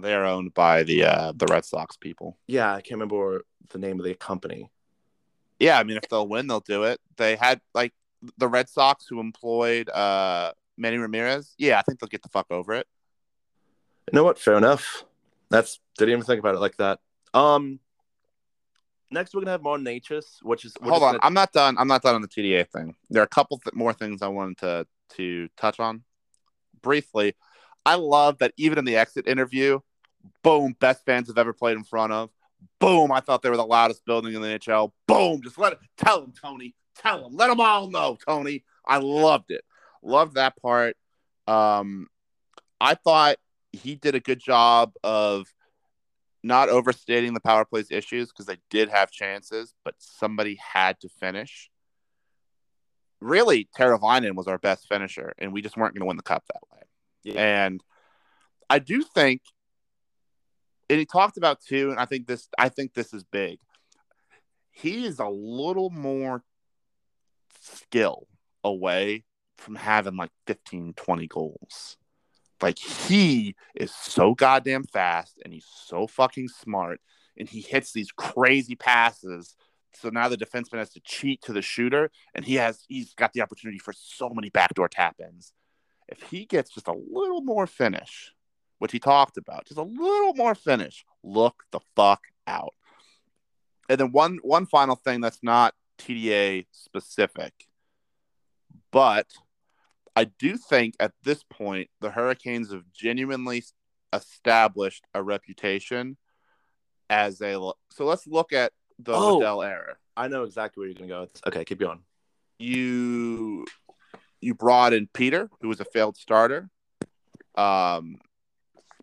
They're owned by the uh, the Red Sox people. Yeah, I can't remember the name of the company. Yeah, I mean, if they'll win, they'll do it. They had like the Red Sox who employed uh, Manny Ramirez. Yeah, I think they'll get the fuck over it. You know what? Fair enough. That's didn't even think about it like that. Um, next we're gonna have Martin Necas, which is Hold on, gonna- I'm not done. I'm not done on the TDA thing. There are a couple th- more things I wanted to to touch on briefly. I love that even in the exit interview, boom, best fans have ever played in front of. Boom, I thought they were the loudest building in the NHL. Boom, just let it tell them, Tony. Tell them. Let them all know, Tony. I loved it. Loved that part. Um, I thought he did a good job of not overstating the power plays issues because they did have chances, but somebody had to finish. Really, Teravainen was our best finisher, and we just weren't going to win the cup that way. Yeah. And I do think, and he talked about too, and I think this, I think this is big. He is a little more skill away from having like 15, 20 goals. Like he is so goddamn fast and he's so fucking smart and he hits these crazy passes. So now the defenseman has to cheat to the shooter and he has he's got the opportunity for so many backdoor tap ins. If he gets just a little more finish, which he talked about, just a little more finish, look the fuck out. And then one one final thing that's not TDA specific, but I do think at this point the Hurricanes have genuinely established a reputation as a. So let's look at the Oh. Waddell era. I know exactly where you're gonna go. With this. Okay, keep going. You you brought in Peter, who was a failed starter, um,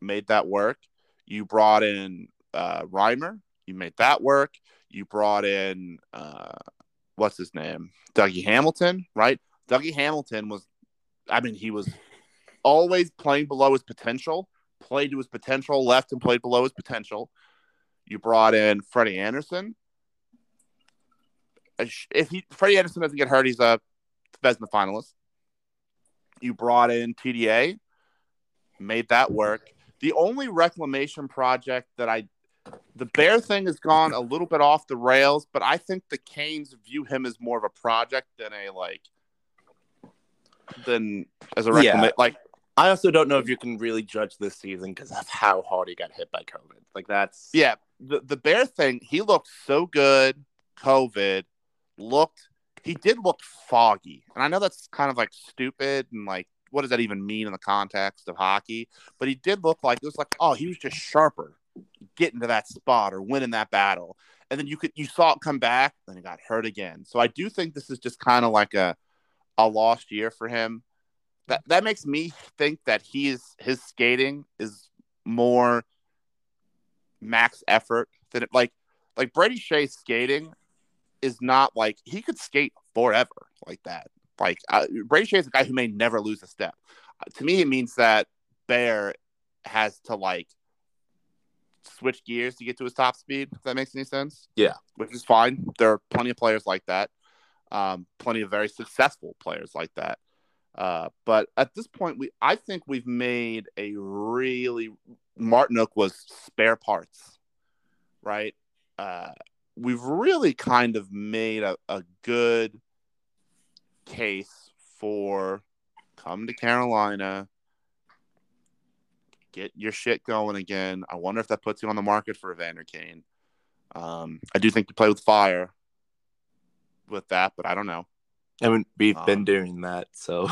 made that work. You brought in uh, Reimer, you made that work. You brought in uh, what's his name, Dougie Hamilton, right? Dougie Hamilton was, I mean, he was always playing below his potential. Played to his potential, left and played below his potential. You brought in Freddie Andersen. If he Freddie Andersen doesn't get hurt, he's a Vezina finalist. You brought in TDA, made that work. The only reclamation project that I, the Bear thing has gone a little bit off the rails, but I think the Canes view him as more of a project than a like, than as a Yeah. reclamation. Like, I also don't know if you can really judge this season because of how hard he got hit by COVID. Like that's yeah, the the Bear thing, he looked so good. COVID looked, he did look foggy, and I know that's kind of like stupid and like, what does that even mean in the context of hockey? But he did look like it was like, oh, he was just sharper, getting to that spot or winning that battle, and then you could you saw it come back, then he got hurt again. So I do think this is just kind of like a a lost year for him. That that makes me think that he is his skating is more max effort than it like like Brady Skjei's skating is not like he could skate forever like that. Like uh, Brady Skjei is a guy who may never lose a step. Uh, to me, it means that Bear has to like switch gears to get to his top speed. If that makes any sense. Yeah. which is fine. There are plenty of players like that. Um, plenty of very successful players like that. Uh, but at this point, we I think we've made a really Martinook was spare parts, right? Uh, we've really kind of made a, a good case for come to Carolina, get your shit going again. I wonder if that puts you on the market for Evander Kane. Um, I do think you play with fire with that, but I don't know. I mean we've been Um, doing that, so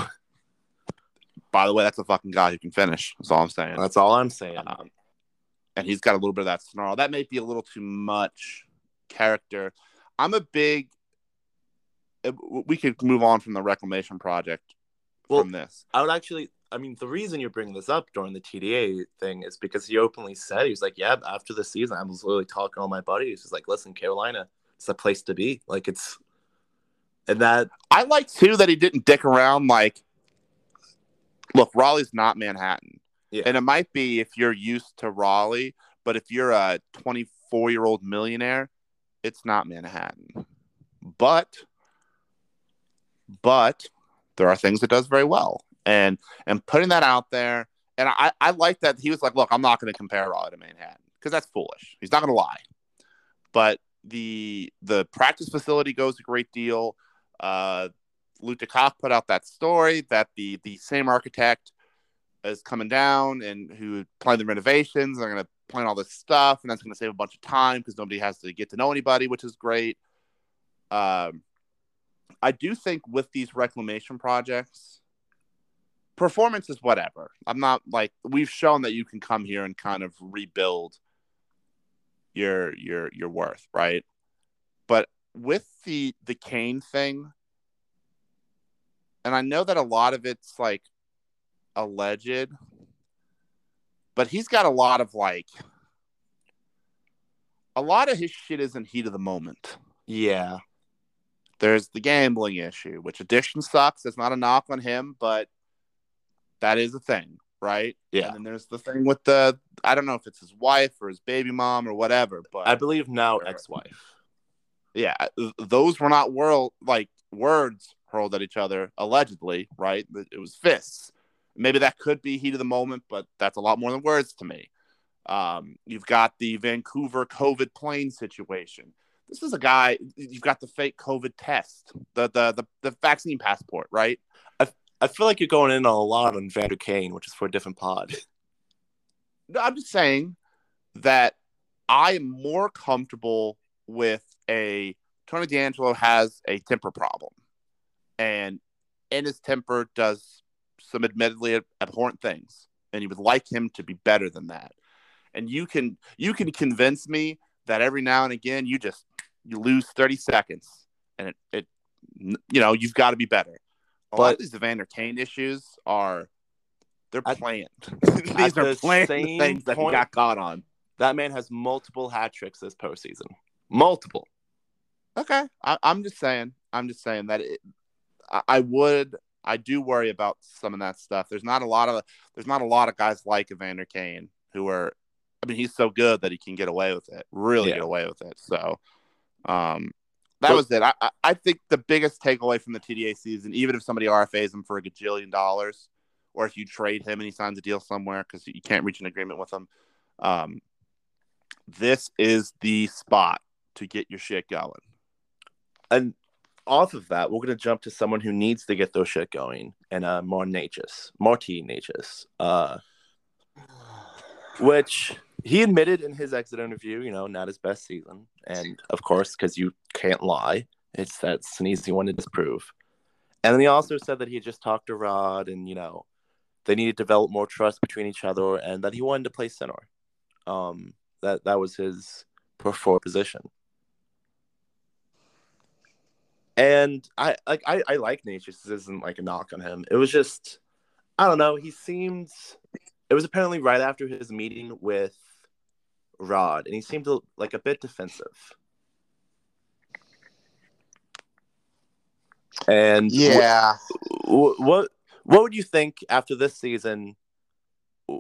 By the way, that's a fucking guy who can finish. That's all I'm saying. that's all I'm saying. Um, and he's got a little bit of that snarl. That may be a little too much character. I'm a big. Uh, We could move on from the reclamation project Well, from this. I would actually. I mean, the reason you're bringing this up during the TDA thing is because he openly said he was like, "Yeah, after the season, I was literally talking to all my buddies. He's like, listen, Carolina, it's a place to be. Like, it's And that I like too that he didn't dick around. Like, look, Raleigh's not Manhattan, Yeah. and it might be if you're used to Raleigh, but if you're a 24 year old millionaire, it's not Manhattan. But, but there are things it does very well, and and putting that out there, and I I like that he was like, look, I'm not going to compare Raleigh to Manhattan because that's foolish. He's not going to lie, but the the practice facility goes a great deal. Uh, DeCock put out that story that the the same architect is coming down and who planned the renovations. They're going to plan all this stuff, and that's going to save a bunch of time because nobody has to get to know anybody, which is great. Um, I do think with these reclamation projects, performance is whatever. I'm not like we've shown that you can come here and kind of rebuild your your your worth, right? But with the the Kane thing, and I know that a lot of it's like alleged, but he's got a lot of like a lot of his shit isn't heat of the moment. yeah. There's the gambling issue, which addiction sucks. It's not a knock on him, but that is a thing, right? Yeah. And then there's the thing with the I don't know if it's his wife or his baby mom or whatever, but I believe now ex-wife. yeah, those were not world like words hurled at each other allegedly, right? It was fists. Maybe that could be heat of the moment, but that's a lot more than words to me. Um, you've got the Vancouver COVID plane situation. This is a guy. You've got the fake COVID test, the the the, the vaccine passport, right? I I feel like you're going in on a lot on Vander Kane, which is for a different pod. No, I'm just saying that I am more comfortable with a Tony DeAngelo has a temper problem, and in his temper does some admittedly abhorrent things, and you would like him to be better than that. And you can you can convince me that every now and again you just you lose 30 seconds, and it it you know you've got to be better. A lot But- of these Evander Kane issues are they're planned. at these are the planned same things that he got caught on. That man has multiple hat tricks this postseason. Multiple. Okay, I, I'm just saying. I'm just saying that it, I, I would. I do worry about some of that stuff. There's not a lot of there's not a lot of guys like Evander Kane who are. I mean, he's so good that he can get away with it. Really Yeah. get away with it. So, um, that was it. I, I think the biggest takeaway from the TDA season, even if somebody RFAs him for a gajillion dollars, or if you trade him and he signs a deal somewhere because you can't reach an agreement with him, um, this is the spot to get your shit going. And off of that, we're gonna jump to someone who needs to get their shit going, and uh, Martin Necas, Marty Necas, uh, which he admitted in his exit interview, you know, not his best season, and of course, because you can't lie, it's that's an easy one to disprove. And then he also said that he had just talked to Rod, and you know, they needed to develop more trust between each other, and that he wanted to play center. Um, that that was his preferred position. And I like I, I like Nature. This isn't like a knock on him. It was just I don't know. He seemed it was apparently right after his meeting with Rod, and he seemed like a bit defensive. And Yeah. what, what what would you think after this season?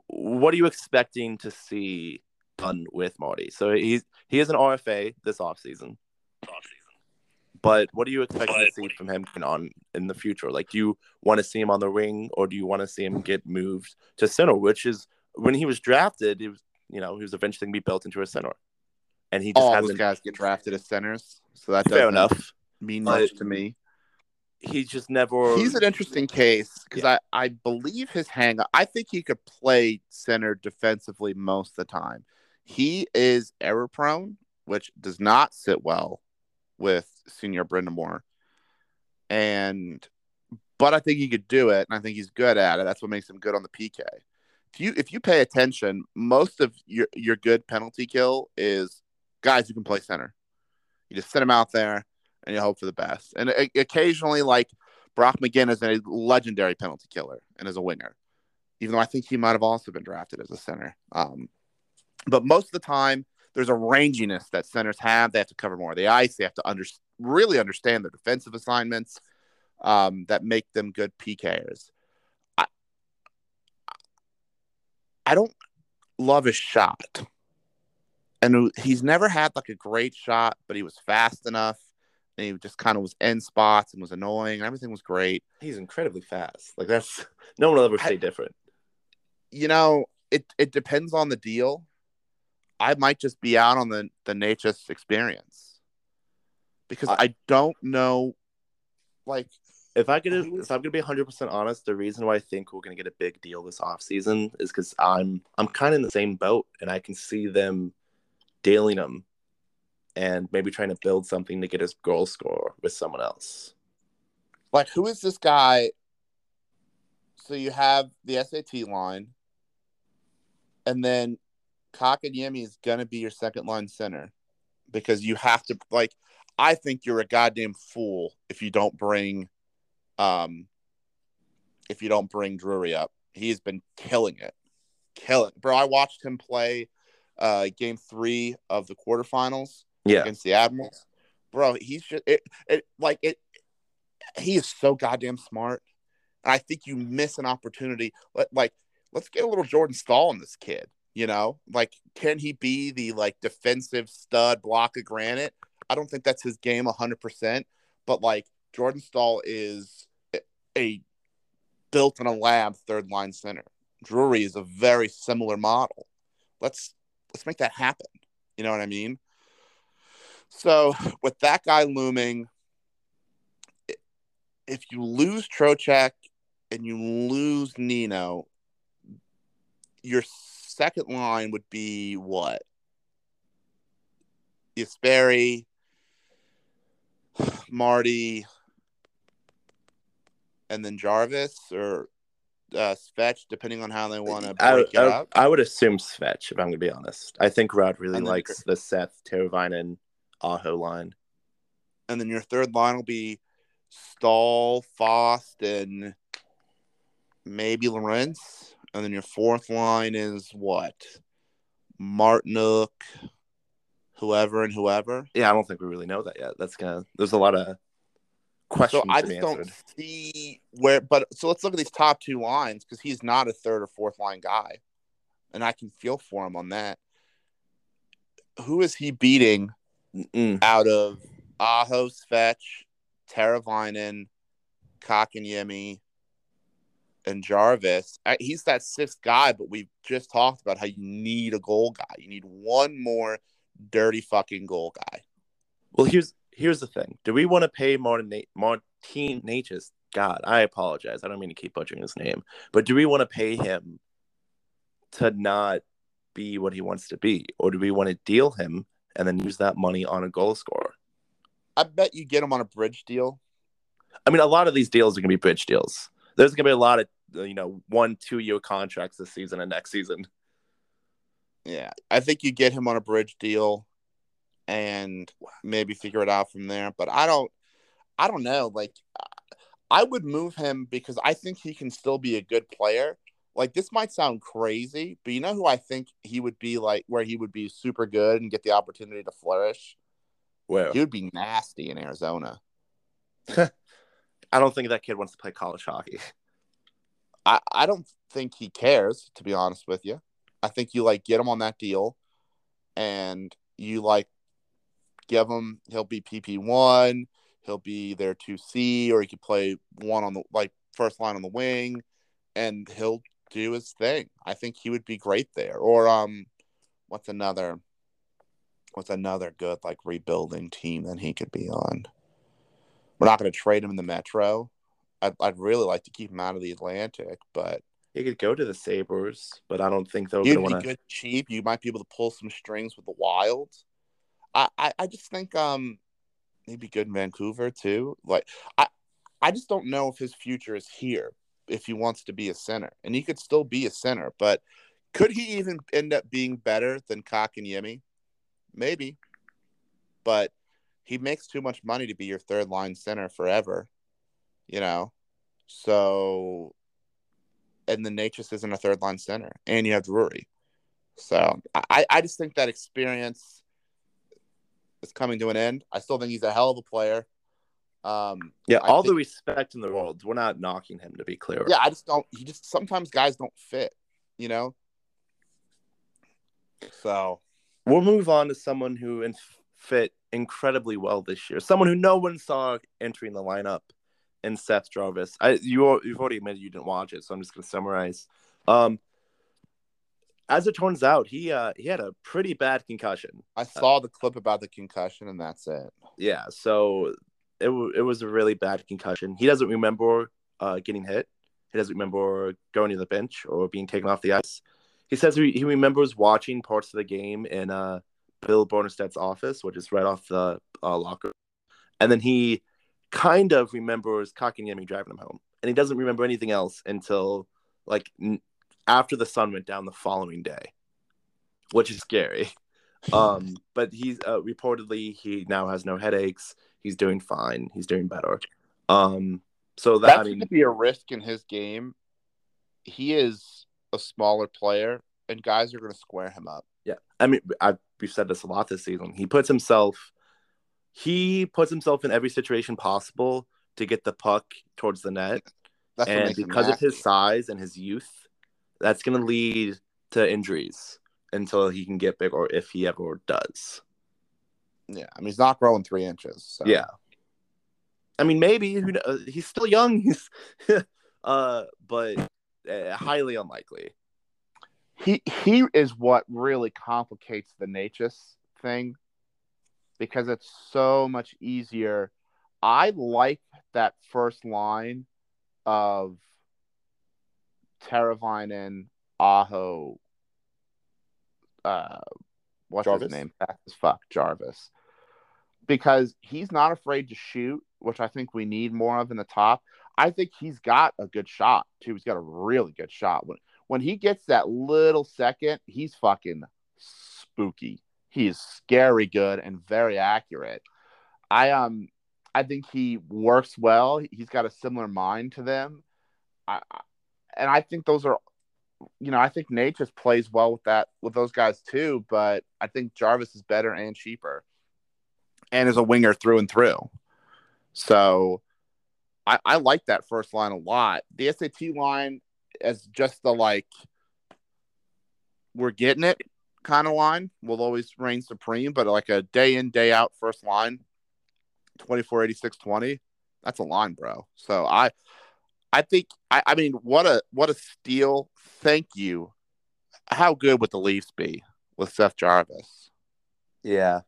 What are you expecting to see done with Marty? So he's he is an RFA this offseason. But what do you expect to see from him on in the future? Like, do you want to see him on the ring, or do you want to see him get moved to center? Which is when he was drafted, he was you know he was eventually going to be built into a center, and he just All those hasn't. guys get drafted as centers, so that Fair doesn't enough. mean But- much to me. He just never. He's an interesting case because I, I believe his hang I think he could play center defensively most of the time. He is error prone, which does not sit well with senior Brind'Amour. And but I think he could do it, and I think he's good at it. That's what makes him good on the PK. If you if you pay attention, most of your your good penalty kill is guys who can play center. You just send them out there and you hope for the best. And o- occasionally, like Brock McGinn is a legendary penalty killer and is a winger, even though I think he might have also been drafted as a center. Um, but most of the time, there's a ranginess that centers have. They have to cover more of the ice. They have to under, really understand their defensive assignments um, that make them good PKers. I I don't love his shot, and he's never had like a great shot, but he was fast enough. And he just kind of was in spots and was annoying. And everything was great. He's incredibly fast. Like that's no one will ever say I, different. You know, it it depends on the deal. I might just be out on the the Necas experience because I, I don't know. Like, if I could, if I'm gonna be 100 percent honest, the reason why I think we're gonna get a big deal this offseason is because I'm I'm kind of in the same boat, and I can see them dealing him and maybe trying to build something to get his goal score with someone else. Like, who is this guy? So you have the SAT line, and then Kotkaniemi is going to be your second line center because you have to like. I think you're a goddamn fool if you don't bring, um, if you don't bring Drury up. He has been killing it, killing, bro. I watched him play, uh, game three of the quarterfinals. Yeah, against the Admirals, bro. He's just it, it like it. He is so goddamn smart. And I think you miss an opportunity. Let, Like, let's get a little Jordan Staal in this kid. You know, like, can he be the like defensive stud block of granite? I don't think that's his game 100%, but like, Jordan Staal is a built in a lab third line center. Drury is a very similar model. Let's let's make that happen. You know what I mean? So with that guy looming, if you lose Trocheck and you lose Nino, your second line would be what? Jesperi, Marty, and then Jarvis or uh, Svetch, depending on how they want to break I, it I, up. I would assume Svetch, if I'm going to be honest. I think Rod really likes the Seth Teravainen Aho line. And then your third line will be Staal, Fast, and maybe Lorentz. And then your fourth line is what? Martinook, whoever and whoever. Yeah, I don't think we really know that yet. That's gonna. There's a lot of questions. So I just don't see where. But so let's look at these top two lines because he's not a third or fourth line guy, and I can feel for him on that. Who is he beating Mm-mm. out of Aho, Svetch, Teravainen, Kotkaniemi, and Jarvis. He's that sixth guy, but we've just talked about how you need a goal guy. You need one more dirty fucking goal guy. Well, here's here's the thing. Do we want to pay Martin Martin Necas? God, I apologize. I don't mean to keep butchering his name, but do we want to pay him to not be what he wants to be, or do we want to deal him and then use that money on a goal scorer? I bet you get him on a bridge deal. I mean, a lot of these deals are going to be bridge deals. There's going to be a lot of you know one two year contracts this season and next season. Yeah, I think you get him on a bridge deal, and maybe figure it out from there. But I don't, I don't know. Like, I would move him because I think he can still be a good player. Like this might sound crazy, but you know who I think he would be like, where he would be super good and get the opportunity to flourish. Where he would be nasty in Arizona. I don't think that kid wants to play college hockey. I, I don't think he cares, to be honest with you. I think you like get him on that deal and you like give him he'll be PP one, he'll be their two C, or he could play one on the like first line on the wing, and he'll do his thing. I think he would be great there. Or um what's another what's another good like rebuilding team that he could be on? We're not gonna trade him in the metro. I'd, I'd really like to keep him out of the Atlantic, but he could go to the Sabres, but I don't think they're going to want to. good cheap. You might be able to pull some strings with the Wild. I, I, I just think um maybe good in Vancouver too. Like I I just don't know if his future is here if he wants to be a center, and he could still be a center, but could he even end up being better than Kotkaniemi? Maybe, but he makes too much money to be your third line center forever you know. So, and the Necas isn't a third line center, and you have Drury. So I, I just think that experience coming to an end. I still think he's a hell of a player. Um, Yeah, I all think- the respect in the world. We're not knocking him to be clear. yeah, I just don't. He just sometimes guys don't fit, you know. So We'll move on to someone who fit incredibly well this year. Someone who no one saw entering the lineup in Seth Jarvis. I you you've already admitted you didn't watch it, so I'm just going to summarize. Um, as it turns out, he uh he had a pretty bad concussion. I saw the clip about the concussion, and that's it. Yeah, so it w- it was a really bad concussion. He doesn't remember uh getting hit. He doesn't remember going to the bench or being taken off the ice. He says he, he remembers watching parts of the game in uh Bill Bornstedt's office, which is right off the uh, locker, and then he kind of remembers Kotkaniemi driving him home, and he doesn't remember anything else until like n- after the sun went down the following day, which is scary. Um, but he's uh, reportedly he now has no headaches. He's doing fine. He's doing better. Um, so that That's I going to be a risk in his game. He is a smaller player, and guys are going to square him up. yeah, I mean, I we've said this a lot this season. He puts himself, he puts himself in every situation possible to get the puck towards the net, That's and because of his size and his youth, that's going to lead to injuries until he can get big, or if he ever does. Yeah, I mean he's not growing three inches. So. Yeah. I mean, maybe who kn- uh, he's still young. He's, uh, but uh, highly unlikely. he he is what really complicates the Necas thing because it's so much easier. I like that first line of Teravainen, Aho, uh, what's Jarvis? his name? Fast as fuck, Jarvis. Because he's not afraid to shoot, which I think we need more of in the top. I think he's got a good shot too. He's got a really good shot. When when he gets that little second, he's fucking spooky. He is scary good and very accurate. I um I think he works well. He's got a similar mind to them. I, I- and I think those are you know, I think Nate just plays well with that with those guys too, but I think Jarvis is better and cheaper. And is a winger through and through. So I, I like that first line a lot. The SAT line as just the like we're getting it kind of line will always reign supreme, but like a day in, day out first line, 24, 86, 20, that's a line, bro. So I I think I, I mean what a what a steal. Thank you. How good would the Leafs be with Seth Jarvis? Yeah.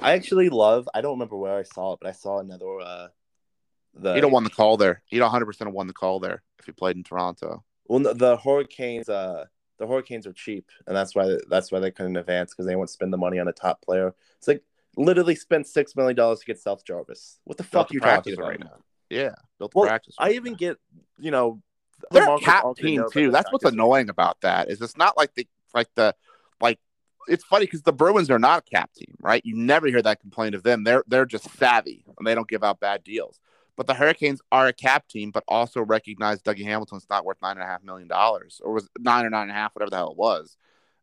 I actually love. I don't remember where I saw it, but I saw another. Uh, the He'd have won the Calder. He'd 100 percent won the Calder if he played in Toronto. well, no, the Hurricanes. Uh, the Hurricanes are cheap, and that's why that's why they couldn't advance because they won't spend the money on a top player. It's like literally spent six million dollars to get Seth Jarvis. What the fuck the you talking about? arena. Yeah, built Well, practice. I arena. even get you know. the they're a cap aren't team too. That's what's practice annoying about that. Is it's not like the like the like it's funny because the Bruins are not a cap team, right? You never hear that complaint of them. They're they're just savvy and they don't give out bad deals. But the Hurricanes are a cap team, but also recognize Dougie Hamilton's not worth nine and a half million dollars, or was nine or nine and a half, whatever the hell it was.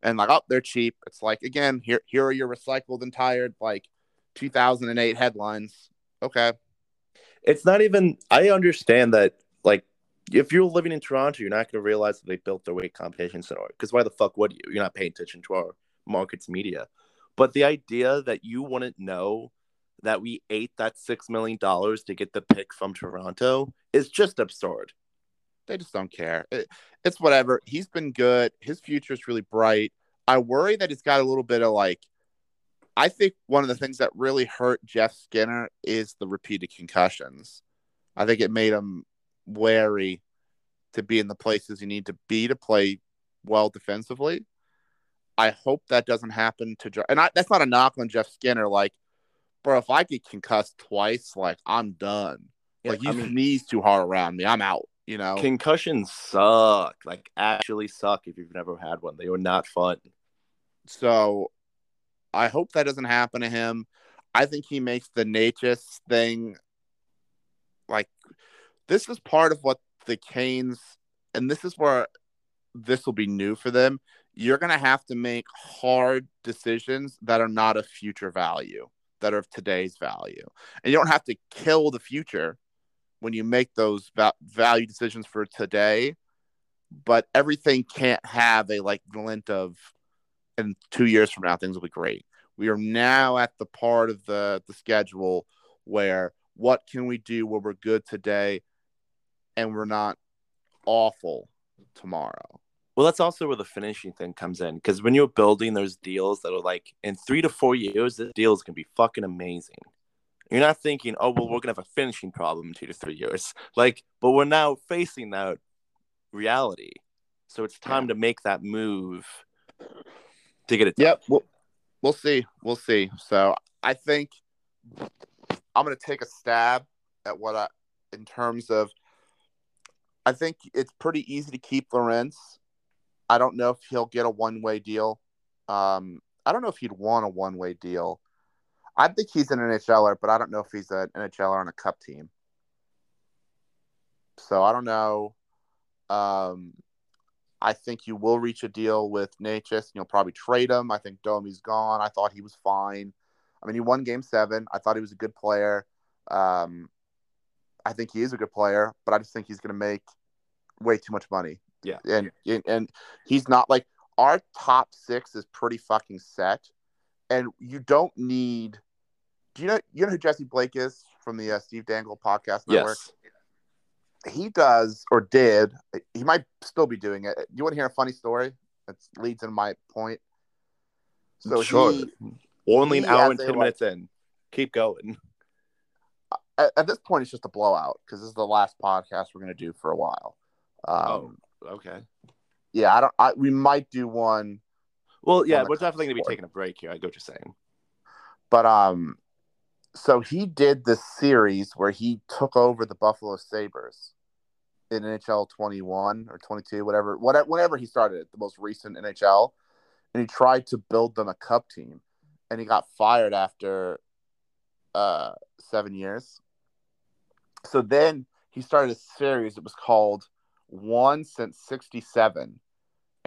And like, oh, they're cheap. It's like again, here here are your recycled and tired like 2008 headlines. Okay, it's not even i understand that like if you're living in toronto you're not going to realize that they built their weight competition center because why the fuck would you you're not paying attention to our markets media but the idea that you wouldn't know that we ate that six million dollars to get the pick from toronto is just absurd they just don't care. It, it's whatever. He's been good. His future is really bright. I worry that he's got a little bit of like. I think one of the things that really hurt Jeff Skinner is the repeated concussions. I think it made him wary to be in the places you need to be to play well defensively. I hope that doesn't happen to. Jeff. And I, that's not a knock on Jeff Skinner. Like, bro, if I get concussed twice, like I'm done. Yeah, like you I mean- sneeze too hard around me, I'm out. You know. concussions suck like actually suck if you've never had one they are not fun So I hope that doesn't happen to him. I think he makes the Necas thing like this is part of what the Canes and this is where this will be new for them. You're going to have to make hard decisions that are not of future value. that are of today's value. And you don't have to kill the future when you make those va- value decisions for today, but everything can't have a like glint of in 2 years from now things will be great. We are now at the part of the the schedule where what can we do where we're good today and we're not awful tomorrow. Well, that's also where the finishing thing comes in. Because when you're building those deals that are like in three to four years, this deal is gonna be fucking amazing. You're not thinking, oh well, we're gonna have a finishing problem in two to three years. Like, but we're now facing that reality. So it's time yeah. to make that move to get it. Done. Yep. We'll, we'll see. We'll see. So I think I'm gonna take a stab at what I in terms of I think it's pretty easy to keep Lorentz I don't know if he'll get a one way deal. Um, I don't know if he'd want a one way deal. I think he's an NHLer, but I don't know if he's an NHLer on a cup team. So I don't know. Um, I think you will reach a deal with and you'll probably trade him. I think Domi's gone. I thought he was fine. I mean, he won game seven. I thought he was a good player. Um, I think he is a good player, but I just think he's going to make way too much money. Yeah. And, and and he's not like our top six is pretty fucking set, and you don't need. Do you know you know who Jesse Blake is from the uh, Steve Dangle podcast network? Yes. He does or did. He might still be doing it. You want to hear a funny story? That leads into my point. So sure. He, Only an hour and ten a, minutes in. Keep going. At, at, this point, it's just a blowout because this is the last podcast we're going to do for a while. Um, oh. Okay. Yeah, I don't. I, we might do one. Well, yeah, we're definitely going to be taking a break here. I go what you're saying. But um, so he did this series where he took over the Buffalo Sabres in NHL 21 or 22, whatever, whatever, whenever he started it, the most recent NHL, and he tried to build them a cup team, and he got fired after uh seven years. So then he started a series. It was called One since 67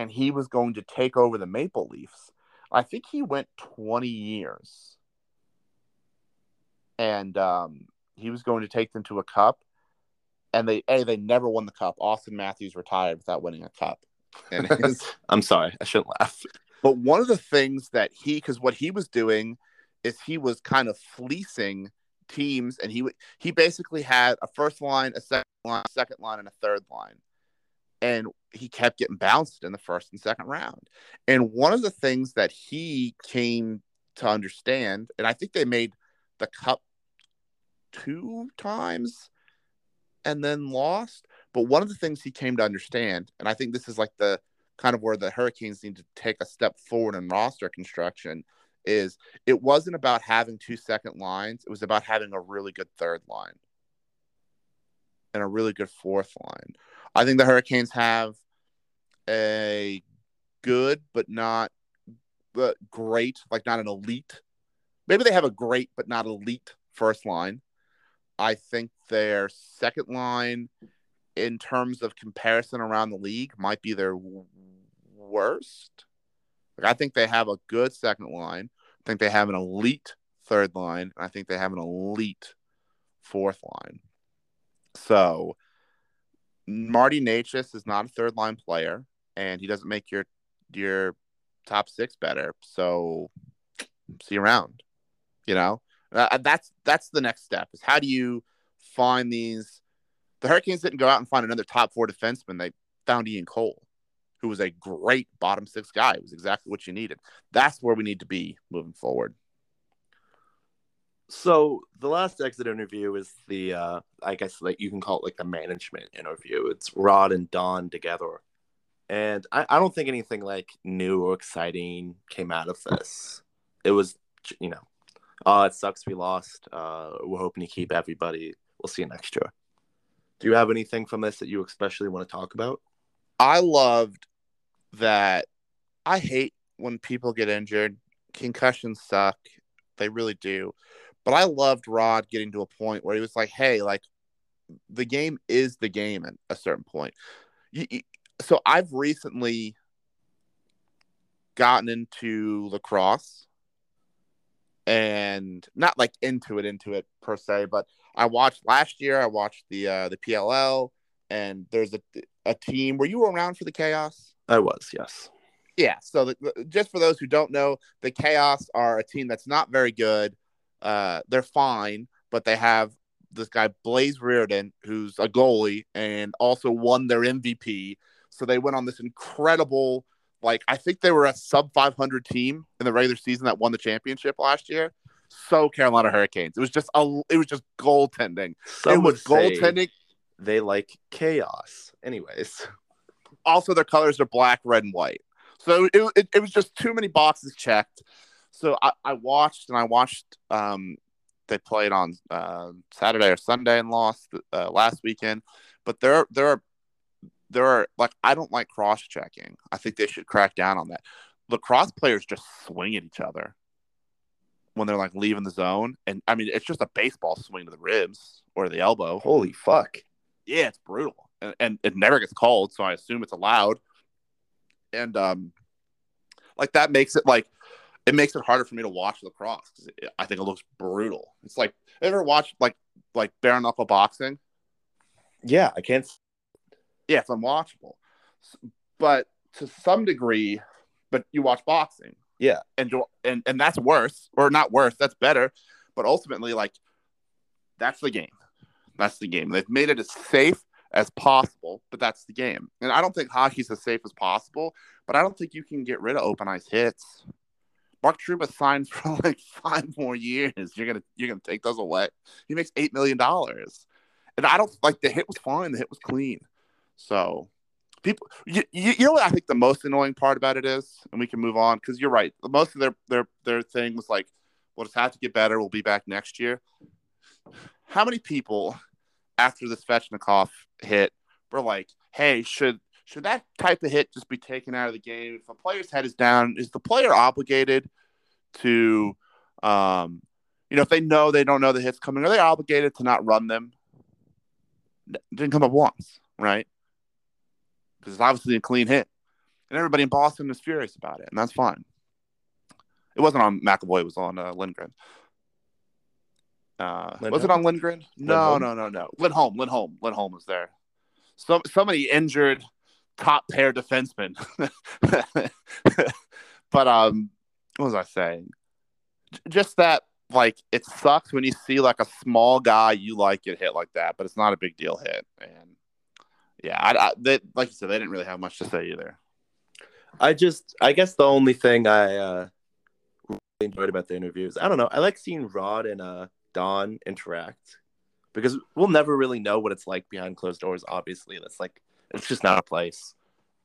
and he was going to take over the Maple Leafs. I think he went 20 years. And um, he was going to take them to a cup. And they a they never won the cup. Auston Matthews retired without winning a cup. And his, I'm sorry, I shouldn't laugh. But one of the things that he because what he was doing is he was kind of fleecing teams and he he basically had a first line, a second line, second line, and a third line and he kept getting bounced in the first and second round. And one of the things that he came to understand, and I think they made the cup two times and then lost. But one of the things he came to understand, and I think this is like the kind of where the Hurricanes need to take a step forward in roster construction, is it wasn't about having two second lines, it was about having a really good third line and a really good fourth line. I think the Hurricanes have a good but not but great, like not an elite. Maybe they have a great but not elite first line. I think their second line, in terms of comparison around the league, might be their worst. Like, I think they have a good second line. I think they have an elite third line. and I think they have an elite fourth line. So Marty Necas is not a third line player, and he doesn't make your your top six better. So see around. You know, uh, that's that's the next step. Is how do you find these? The Hurricanes didn't go out and find another top four defenseman. They found Ian Cole, who was a great bottom six guy. It was exactly what you needed. That's where we need to be moving forward. So the last exit interview is the uh I guess like you can call it like the management interview. It's Rod and Don together. And I, I don't think anything like new or exciting came out of this. It was you know, uh it sucks we lost. Uh we're hoping to keep everybody. We'll see you next year. Do you have anything from this that you especially want to talk about? I loved that I hate when people get injured. Concussions suck. They really do. But I loved Rod getting to a point where he was like, "Hey, like the game is the game at a certain point." So I've recently gotten into lacrosse, and not like into it, into it per se, but I watched last year. I watched the uh, the PLL, and there's a a team. Were you around for the chaos? I was, yes. Yeah. So the, just for those who don't know, the chaos are a team that's not very good. Uh, they're fine, but they have this guy Blaze Riorden, who's a goalie and also won their MVP. So they went on this incredible, like I think they were a sub 500 team in the regular season that won the championship last year. So Carolina Hurricanes. It was just a, it was just goaltending. Some it was goaltending. they like chaos. Anyways, Also, their colors are black, red, and white. So it, it, it was just too many boxes checked. So I, I watched and I watched. Um, they played on uh, Saturday or Sunday and lost uh, last weekend. But there there are there are like I don't like cross checking. I think they should crack down on that. Lacrosse players just swing at each other when they're like leaving the zone, and I mean it's just a baseball swing to the ribs or the elbow. holy fuck. Yeah, it's brutal, and, and it never gets called, so I assume it's allowed. And um, like that makes it like it makes it harder for me to watch lacrosse I think it looks brutal. It's like ever watched like like bare knuckle boxing? Yeah, I can't. Yeah, it's unwatchable. But to some degree, but you watch boxing. Yeah. and and and that's worse or not worse. That's better. But ultimately, like that's the game. That's the game. They've made it as safe as possible, but that's the game. And I don't think hockey's as safe as possible, but I don't think you can get rid of open ice hits. Mark Trouba signed for like five more years. You're gonna you're gonna take those away. He makes eight million dollars, and I don't like the hit was fine. The hit was clean. So people, you, you, know what I think the most annoying part about it is, and we can move on because you're right. Most of their their their thing was like, we'll just have to get better. We'll be back next year. How many people after the Svechnikov hit were like, hey, should should that type of hit just be taken out of the game? If a player's head is down, is the player obligated to, um, you know, if they know they don't know the hit's coming, are they obligated to not run them? Didn't come up once, right? Because it's obviously a clean hit, and everybody in Boston is furious about it, and that's fine. It wasn't on McAvoy; it was on uh, Lindgren. Uh, was it on Lindgren? No, Lindholm? no, no, no. Lindholm, Lindholm, Lindholm was there. So somebody injured top pair defenseman. but um, what was I saying? J- Just that, like, it sucks when you see like a small guy you like get hit like that, but it's not a big deal hit. And yeah, I, I they, like you said, they didn't really have much to say either. I just, I guess the only thing I uh, really enjoyed about the interviews, I don't know, I like seeing Rod and uh, Don interact because we'll never really know what it's like behind closed doors. Obviously, that's like it's just not a place.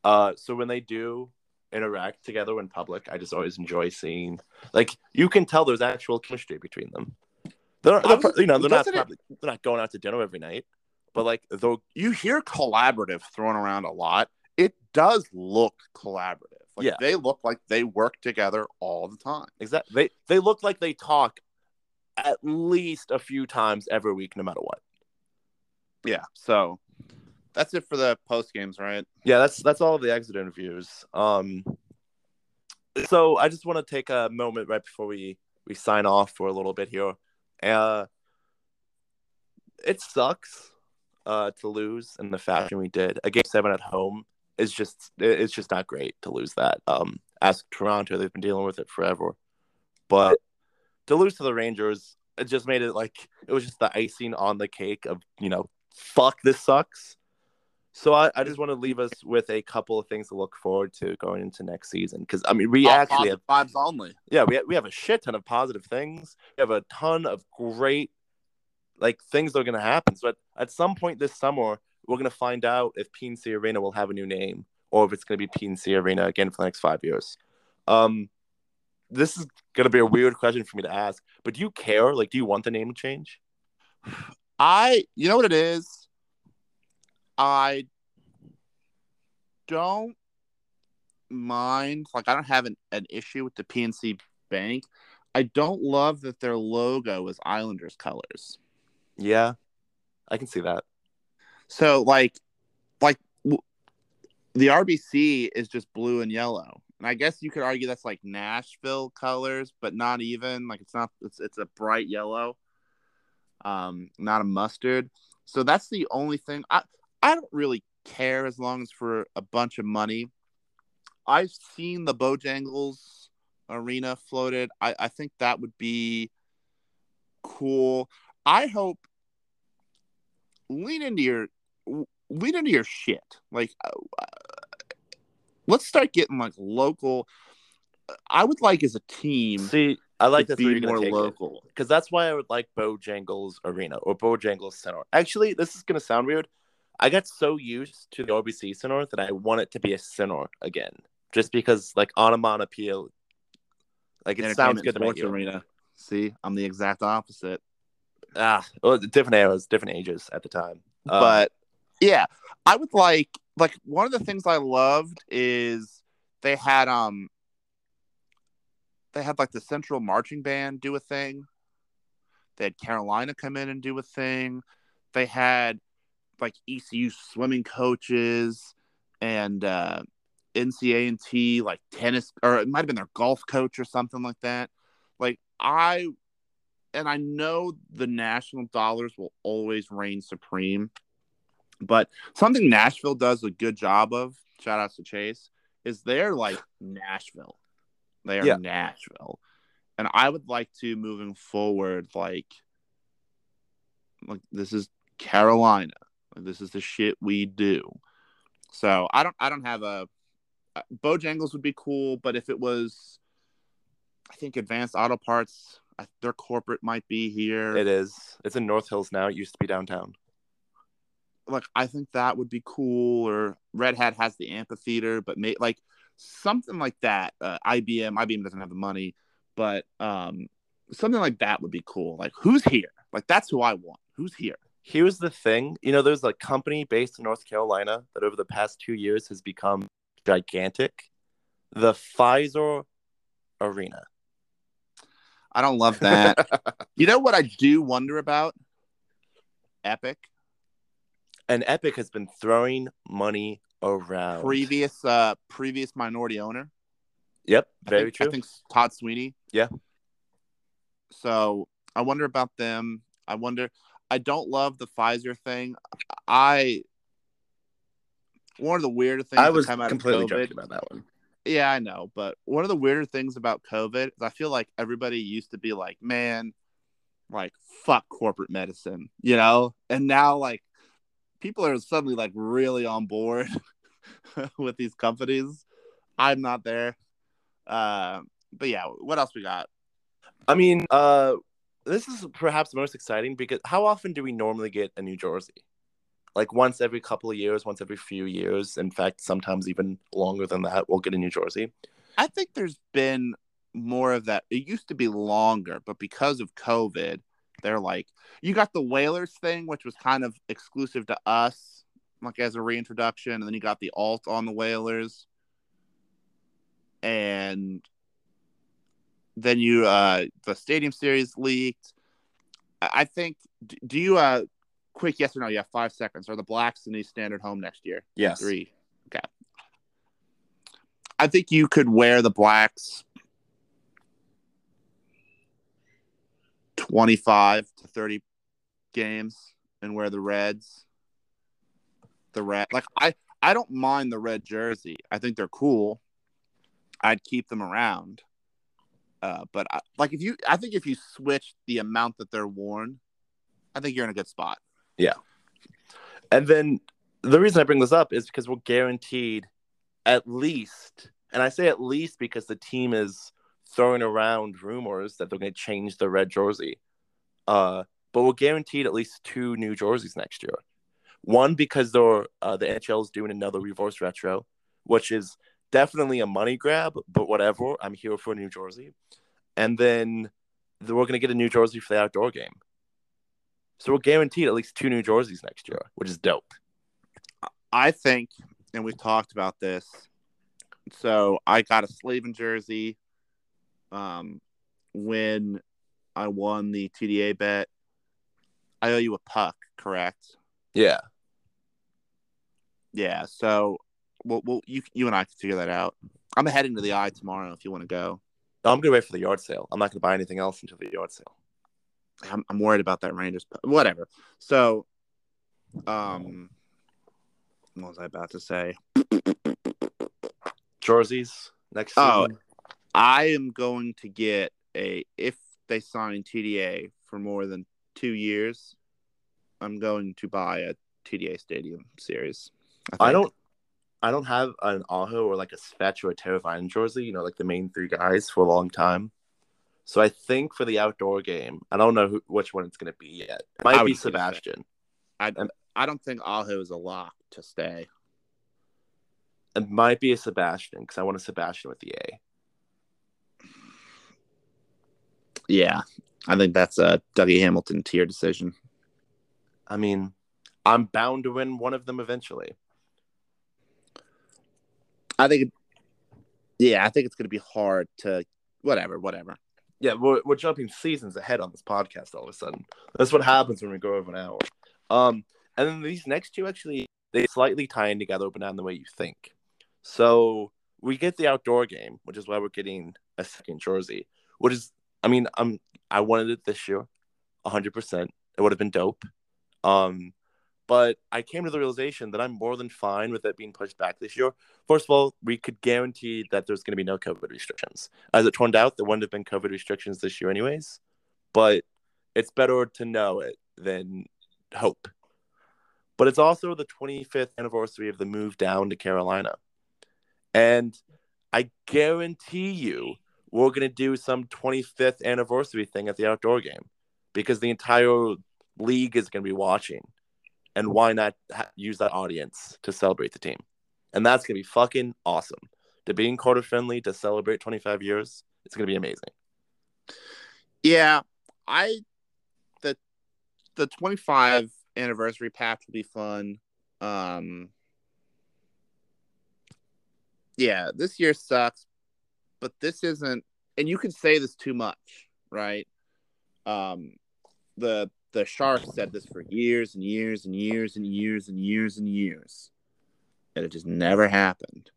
Uh, so when they do interact together in public, I just always enjoy seeing. Like you can tell there's actual chemistry between them. They're, they're was- you know they're not probably, they're not going out to dinner every night, but like they'll You hear collaborative thrown around a lot. It does look collaborative. Like Yeah. they look like they work together all the time. exactly they they look like they talk at least a few times every week, no matter what. Yeah. So that's it for the post games, right? yeah that's that's all of the exit interviews um so i just want to take a moment right before we we sign off for a little bit here uh it sucks uh to lose in the fashion we did. A game seven at home is just it's just not great to lose that. Um ask toronto they've been dealing with it forever. But to lose to the rangers it just made it like it was just the icing on the cake of you know fuck this sucks. So I, I just want to leave us with a couple of things to look forward to going into next season. Because I mean we All actually have vibes only. yeah we we have a shit ton of positive things. We have a ton of great like things are going to happen. So at, at some point this summer we're going to find out if PNC Arena will have a new name or if it's going to be PNC Arena again for the next five years. Um, this is going to be a weird question for me to ask, but do you care? Like, do you want the name change? I, you know what it is? I don't mind. Like, I don't have an, an issue with the PNC Bank. I don't love that their logo is Islanders colors. Yeah, I can see that. So, like, like w- the RBC is just blue and yellow, And I guess you could argue that's like Nashville colors, but not even like it's not. It's it's a bright yellow, um, not a mustard. So that's the only thing. I I don't really care as long as for a bunch of money. I've seen the Bojangles arena floated. I I think that would be cool. I hope lean into your lean into your shit. Like, uh, let's start getting like local. I would like as a team. See, I like to be more local. because that's why I would like Bojangles Arena or Bojangles Center. Actually, this is gonna sound weird. I got so used to the RBC Center that I want it to be a center again, just because like on a onomatopoeia, like it sounds good to me. arena. See, I'm the exact opposite. Ah, well, different eras, different ages at the time. Um, but yeah, I would like like one of the things I loved is they had um they had like the Central Marching Band do a thing. They had Carolina come in and do a thing. They had like ECU swimming coaches and uh NCA&T like tennis or it might have been their golf coach or something like that. Like I and I know the national dollars will always reign supreme, but something Nashville does a good job of, shout outs to Chase, is they're like Nashville. They are Yeah. Nashville. And I would like to moving forward, like like this is Carolina. Like, this is the shit we do. So I don't I don't have a uh, Bojangles would be cool, but if it was I think Advanced Auto Parts, I, their corporate might be here. it is. It's in North Hills now. It used to be downtown. like I think that would be cool. Or Red Hat has the amphitheater, but may, like something like that. Uh, IBM, IBM doesn't have the money, but um, something like that would be cool. Like who's here? Like that's who I want. Who's here? Here's the thing. You know, there's a company based in North Carolina that over the past two years has become gigantic. The Pfizer Arena. I don't love that. you know what I do wonder about? Epic. and Epic has been throwing money around. Previous uh previous minority owner. Yep, I very think, true. I think Todd Sweeney. Yeah. So I wonder about them. I wonder. I don't love the Pfizer thing. I one of the weirder things I was out completely of COVID. joking about that one. Yeah, I know, but one of the weirder things about COVID is I feel like everybody used to be like, man, like fuck corporate medicine, you know, and now like people are suddenly like really on board with these companies. I'm not there. Uh, but yeah, what else we got? I mean, uh, this is perhaps most exciting because how often do we normally get a New Jersey? Like once every couple of years, once every few years. In fact, sometimes even longer than that, we'll get a New Jersey. I think there's been more of that. It used to be longer, but because of COVID, they're like, you got the Whalers thing, which was kind of exclusive to us, like as a reintroduction, and then you got the alt on the Whalers, and then you uh the Stadium Series leaked. I think. Do you uh quick yes or no? You have five seconds. Are the Blacks in the standard home next year? Yes. Three. Okay. I think you could wear the blacks 25 to 30 games and wear the reds. The red like I I don't mind the red jersey. I think they're cool. I'd keep them around. Uh, but I, like if you I think if you switch the amount that they're worn, I think you're in a good spot. And then the reason I bring this up is because we're guaranteed at least, and I say at least because the team is throwing around rumors that they're going to change the red jersey. Uh, but we're guaranteed at least two new jerseys next year. One because they're uh, the NHL is doing another reverse retro, which is definitely a money grab, but whatever. I'm here for new jersey. And then we're going to get a new jersey for the outdoor game. So we're guaranteed at least two new jerseys next year, which is dope. I think, and we've talked about this. So I got a Slavin jersey um, when I won the TDA bet. I owe you a puck, correct? Yeah. Yeah. So, well, well you you and I can figure that out. I'm heading to the eye tomorrow if you want to go. No, I'm gonna wait for the yard sale. I'm not gonna buy anything else until the yard sale. I'm, I'm worried about that Rangers. Whatever. So, um, what was I about to say? Jerseys next Oh, season. I am going to get a if they sign TDA for more than two years, I'm going to buy a TDA Stadium series. I think. don't. I don't have an Aho or like a Svetch or a Terravine jersey. You know, like the main three guys for a long time. So I think for the outdoor game, I don't know who, which one it's gonna be yet. It might I be would say Svetch. Sebastian. I don't think Aho is a lock to stay. It might be a Sebastian because I want a Sebastian with the A. Yeah, I think that's a Dougie Hamilton tier decision. I mean, I'm bound to win one of them eventually. I think, yeah, I think it's going to be hard to whatever, whatever. Yeah, we're, we're jumping seasons ahead on this podcast all of a sudden. That's what happens when we go over an hour. Um, and then these next two actually they slightly tie in together, but not in the way you think. So we get the outdoor game, which is why we're getting a second jersey. Which is, I mean, I'm I wanted it this year, hundred percent. It would have been dope. Um, but I came to the realization that I'm more than fine with it being pushed back this year. First of all, we could guarantee that there's going to be no COVID restrictions. As it turned out, there wouldn't have been COVID restrictions this year, anyways. But it's better to know it than hope. But it's also the 25th anniversary of the move down to Carolina. And I guarantee you, we're going to do some 25th anniversary thing at the outdoor game because the entire league is going to be watching. And why not ha- use that audience to celebrate the team? And that's going to be fucking awesome. To being Carter-Finley to celebrate 25 years, it's going to be amazing. Yeah, I the the 25 anniversary pack will be fun. Um Yeah, this year sucks, but this isn't and you can say this too much, right? Um the the Sharks said this for years and years and years and years and years and years. And it just never happened.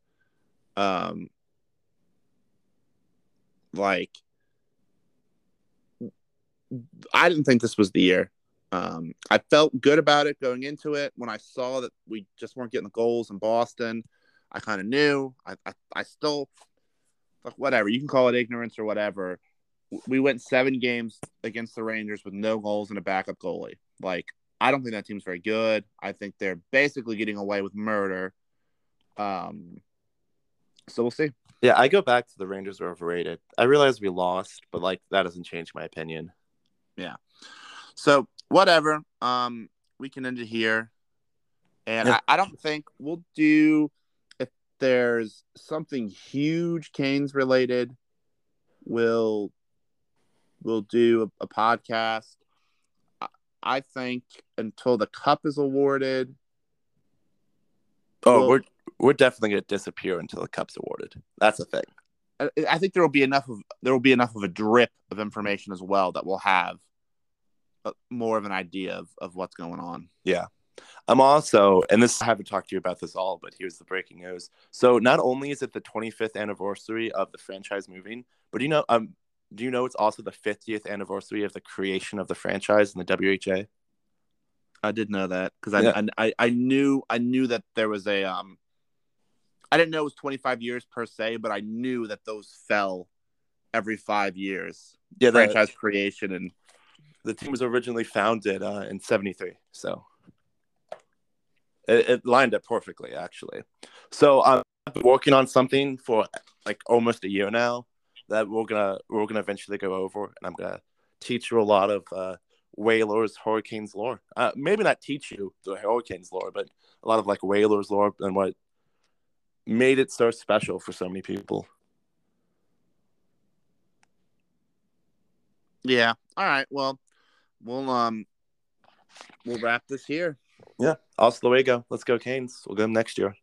Um like I didn't think this was the year. Um, I felt good about it going into it. When I saw that we just weren't getting the goals in Boston, I kind of knew. I, I, I still, fuck, whatever. You can call it ignorance or whatever. We went seven games against the Rangers with no goals and a backup goalie. Like, I don't think that team's very good. I think they're basically getting away with murder. Um, so we'll see. Yeah, I go back to the Rangers are overrated. I realize we lost, but like that doesn't change my opinion. Yeah. So whatever. Um, we can end it here, and Yeah. I, I don't think we'll do if there's something huge Canes related. We'll we'll do a, a podcast. I, I think until the cup is awarded. Oh, Well- we're we're definitely gonna disappear until the cup's awarded. That's a thing. I, I think there will be enough of there will be enough of a drip of information as well that we'll have a, more of an idea of, of what's going on. Yeah. I'm also, and this I haven't talked to you about this all, but here's the breaking news. So not only is it the 25th anniversary of the franchise moving, but you know, um, do you know it's also the 50th anniversary of the creation of the franchise in the WHA? I did know that because I, Yeah. I I I knew I knew that there was a um. I didn't know it was 25 years per se, but I knew that those fell every five years. Yeah, the, Franchise creation and the team was originally founded uh, in 73. So it, it lined up perfectly, actually. So um, I've been working on something for like almost a year now that we're gonna we're gonna eventually go over, and I'm gonna teach you a lot of uh, Whalers Hurricanes lore. Uh, maybe not teach you the Hurricanes lore, but a lot of like Whalers lore and what made it so special for so many people. yeah. All right. Well, we'll um we'll wrap this here. Yeah, hasta luego. Let's go Canes. We'll go next year.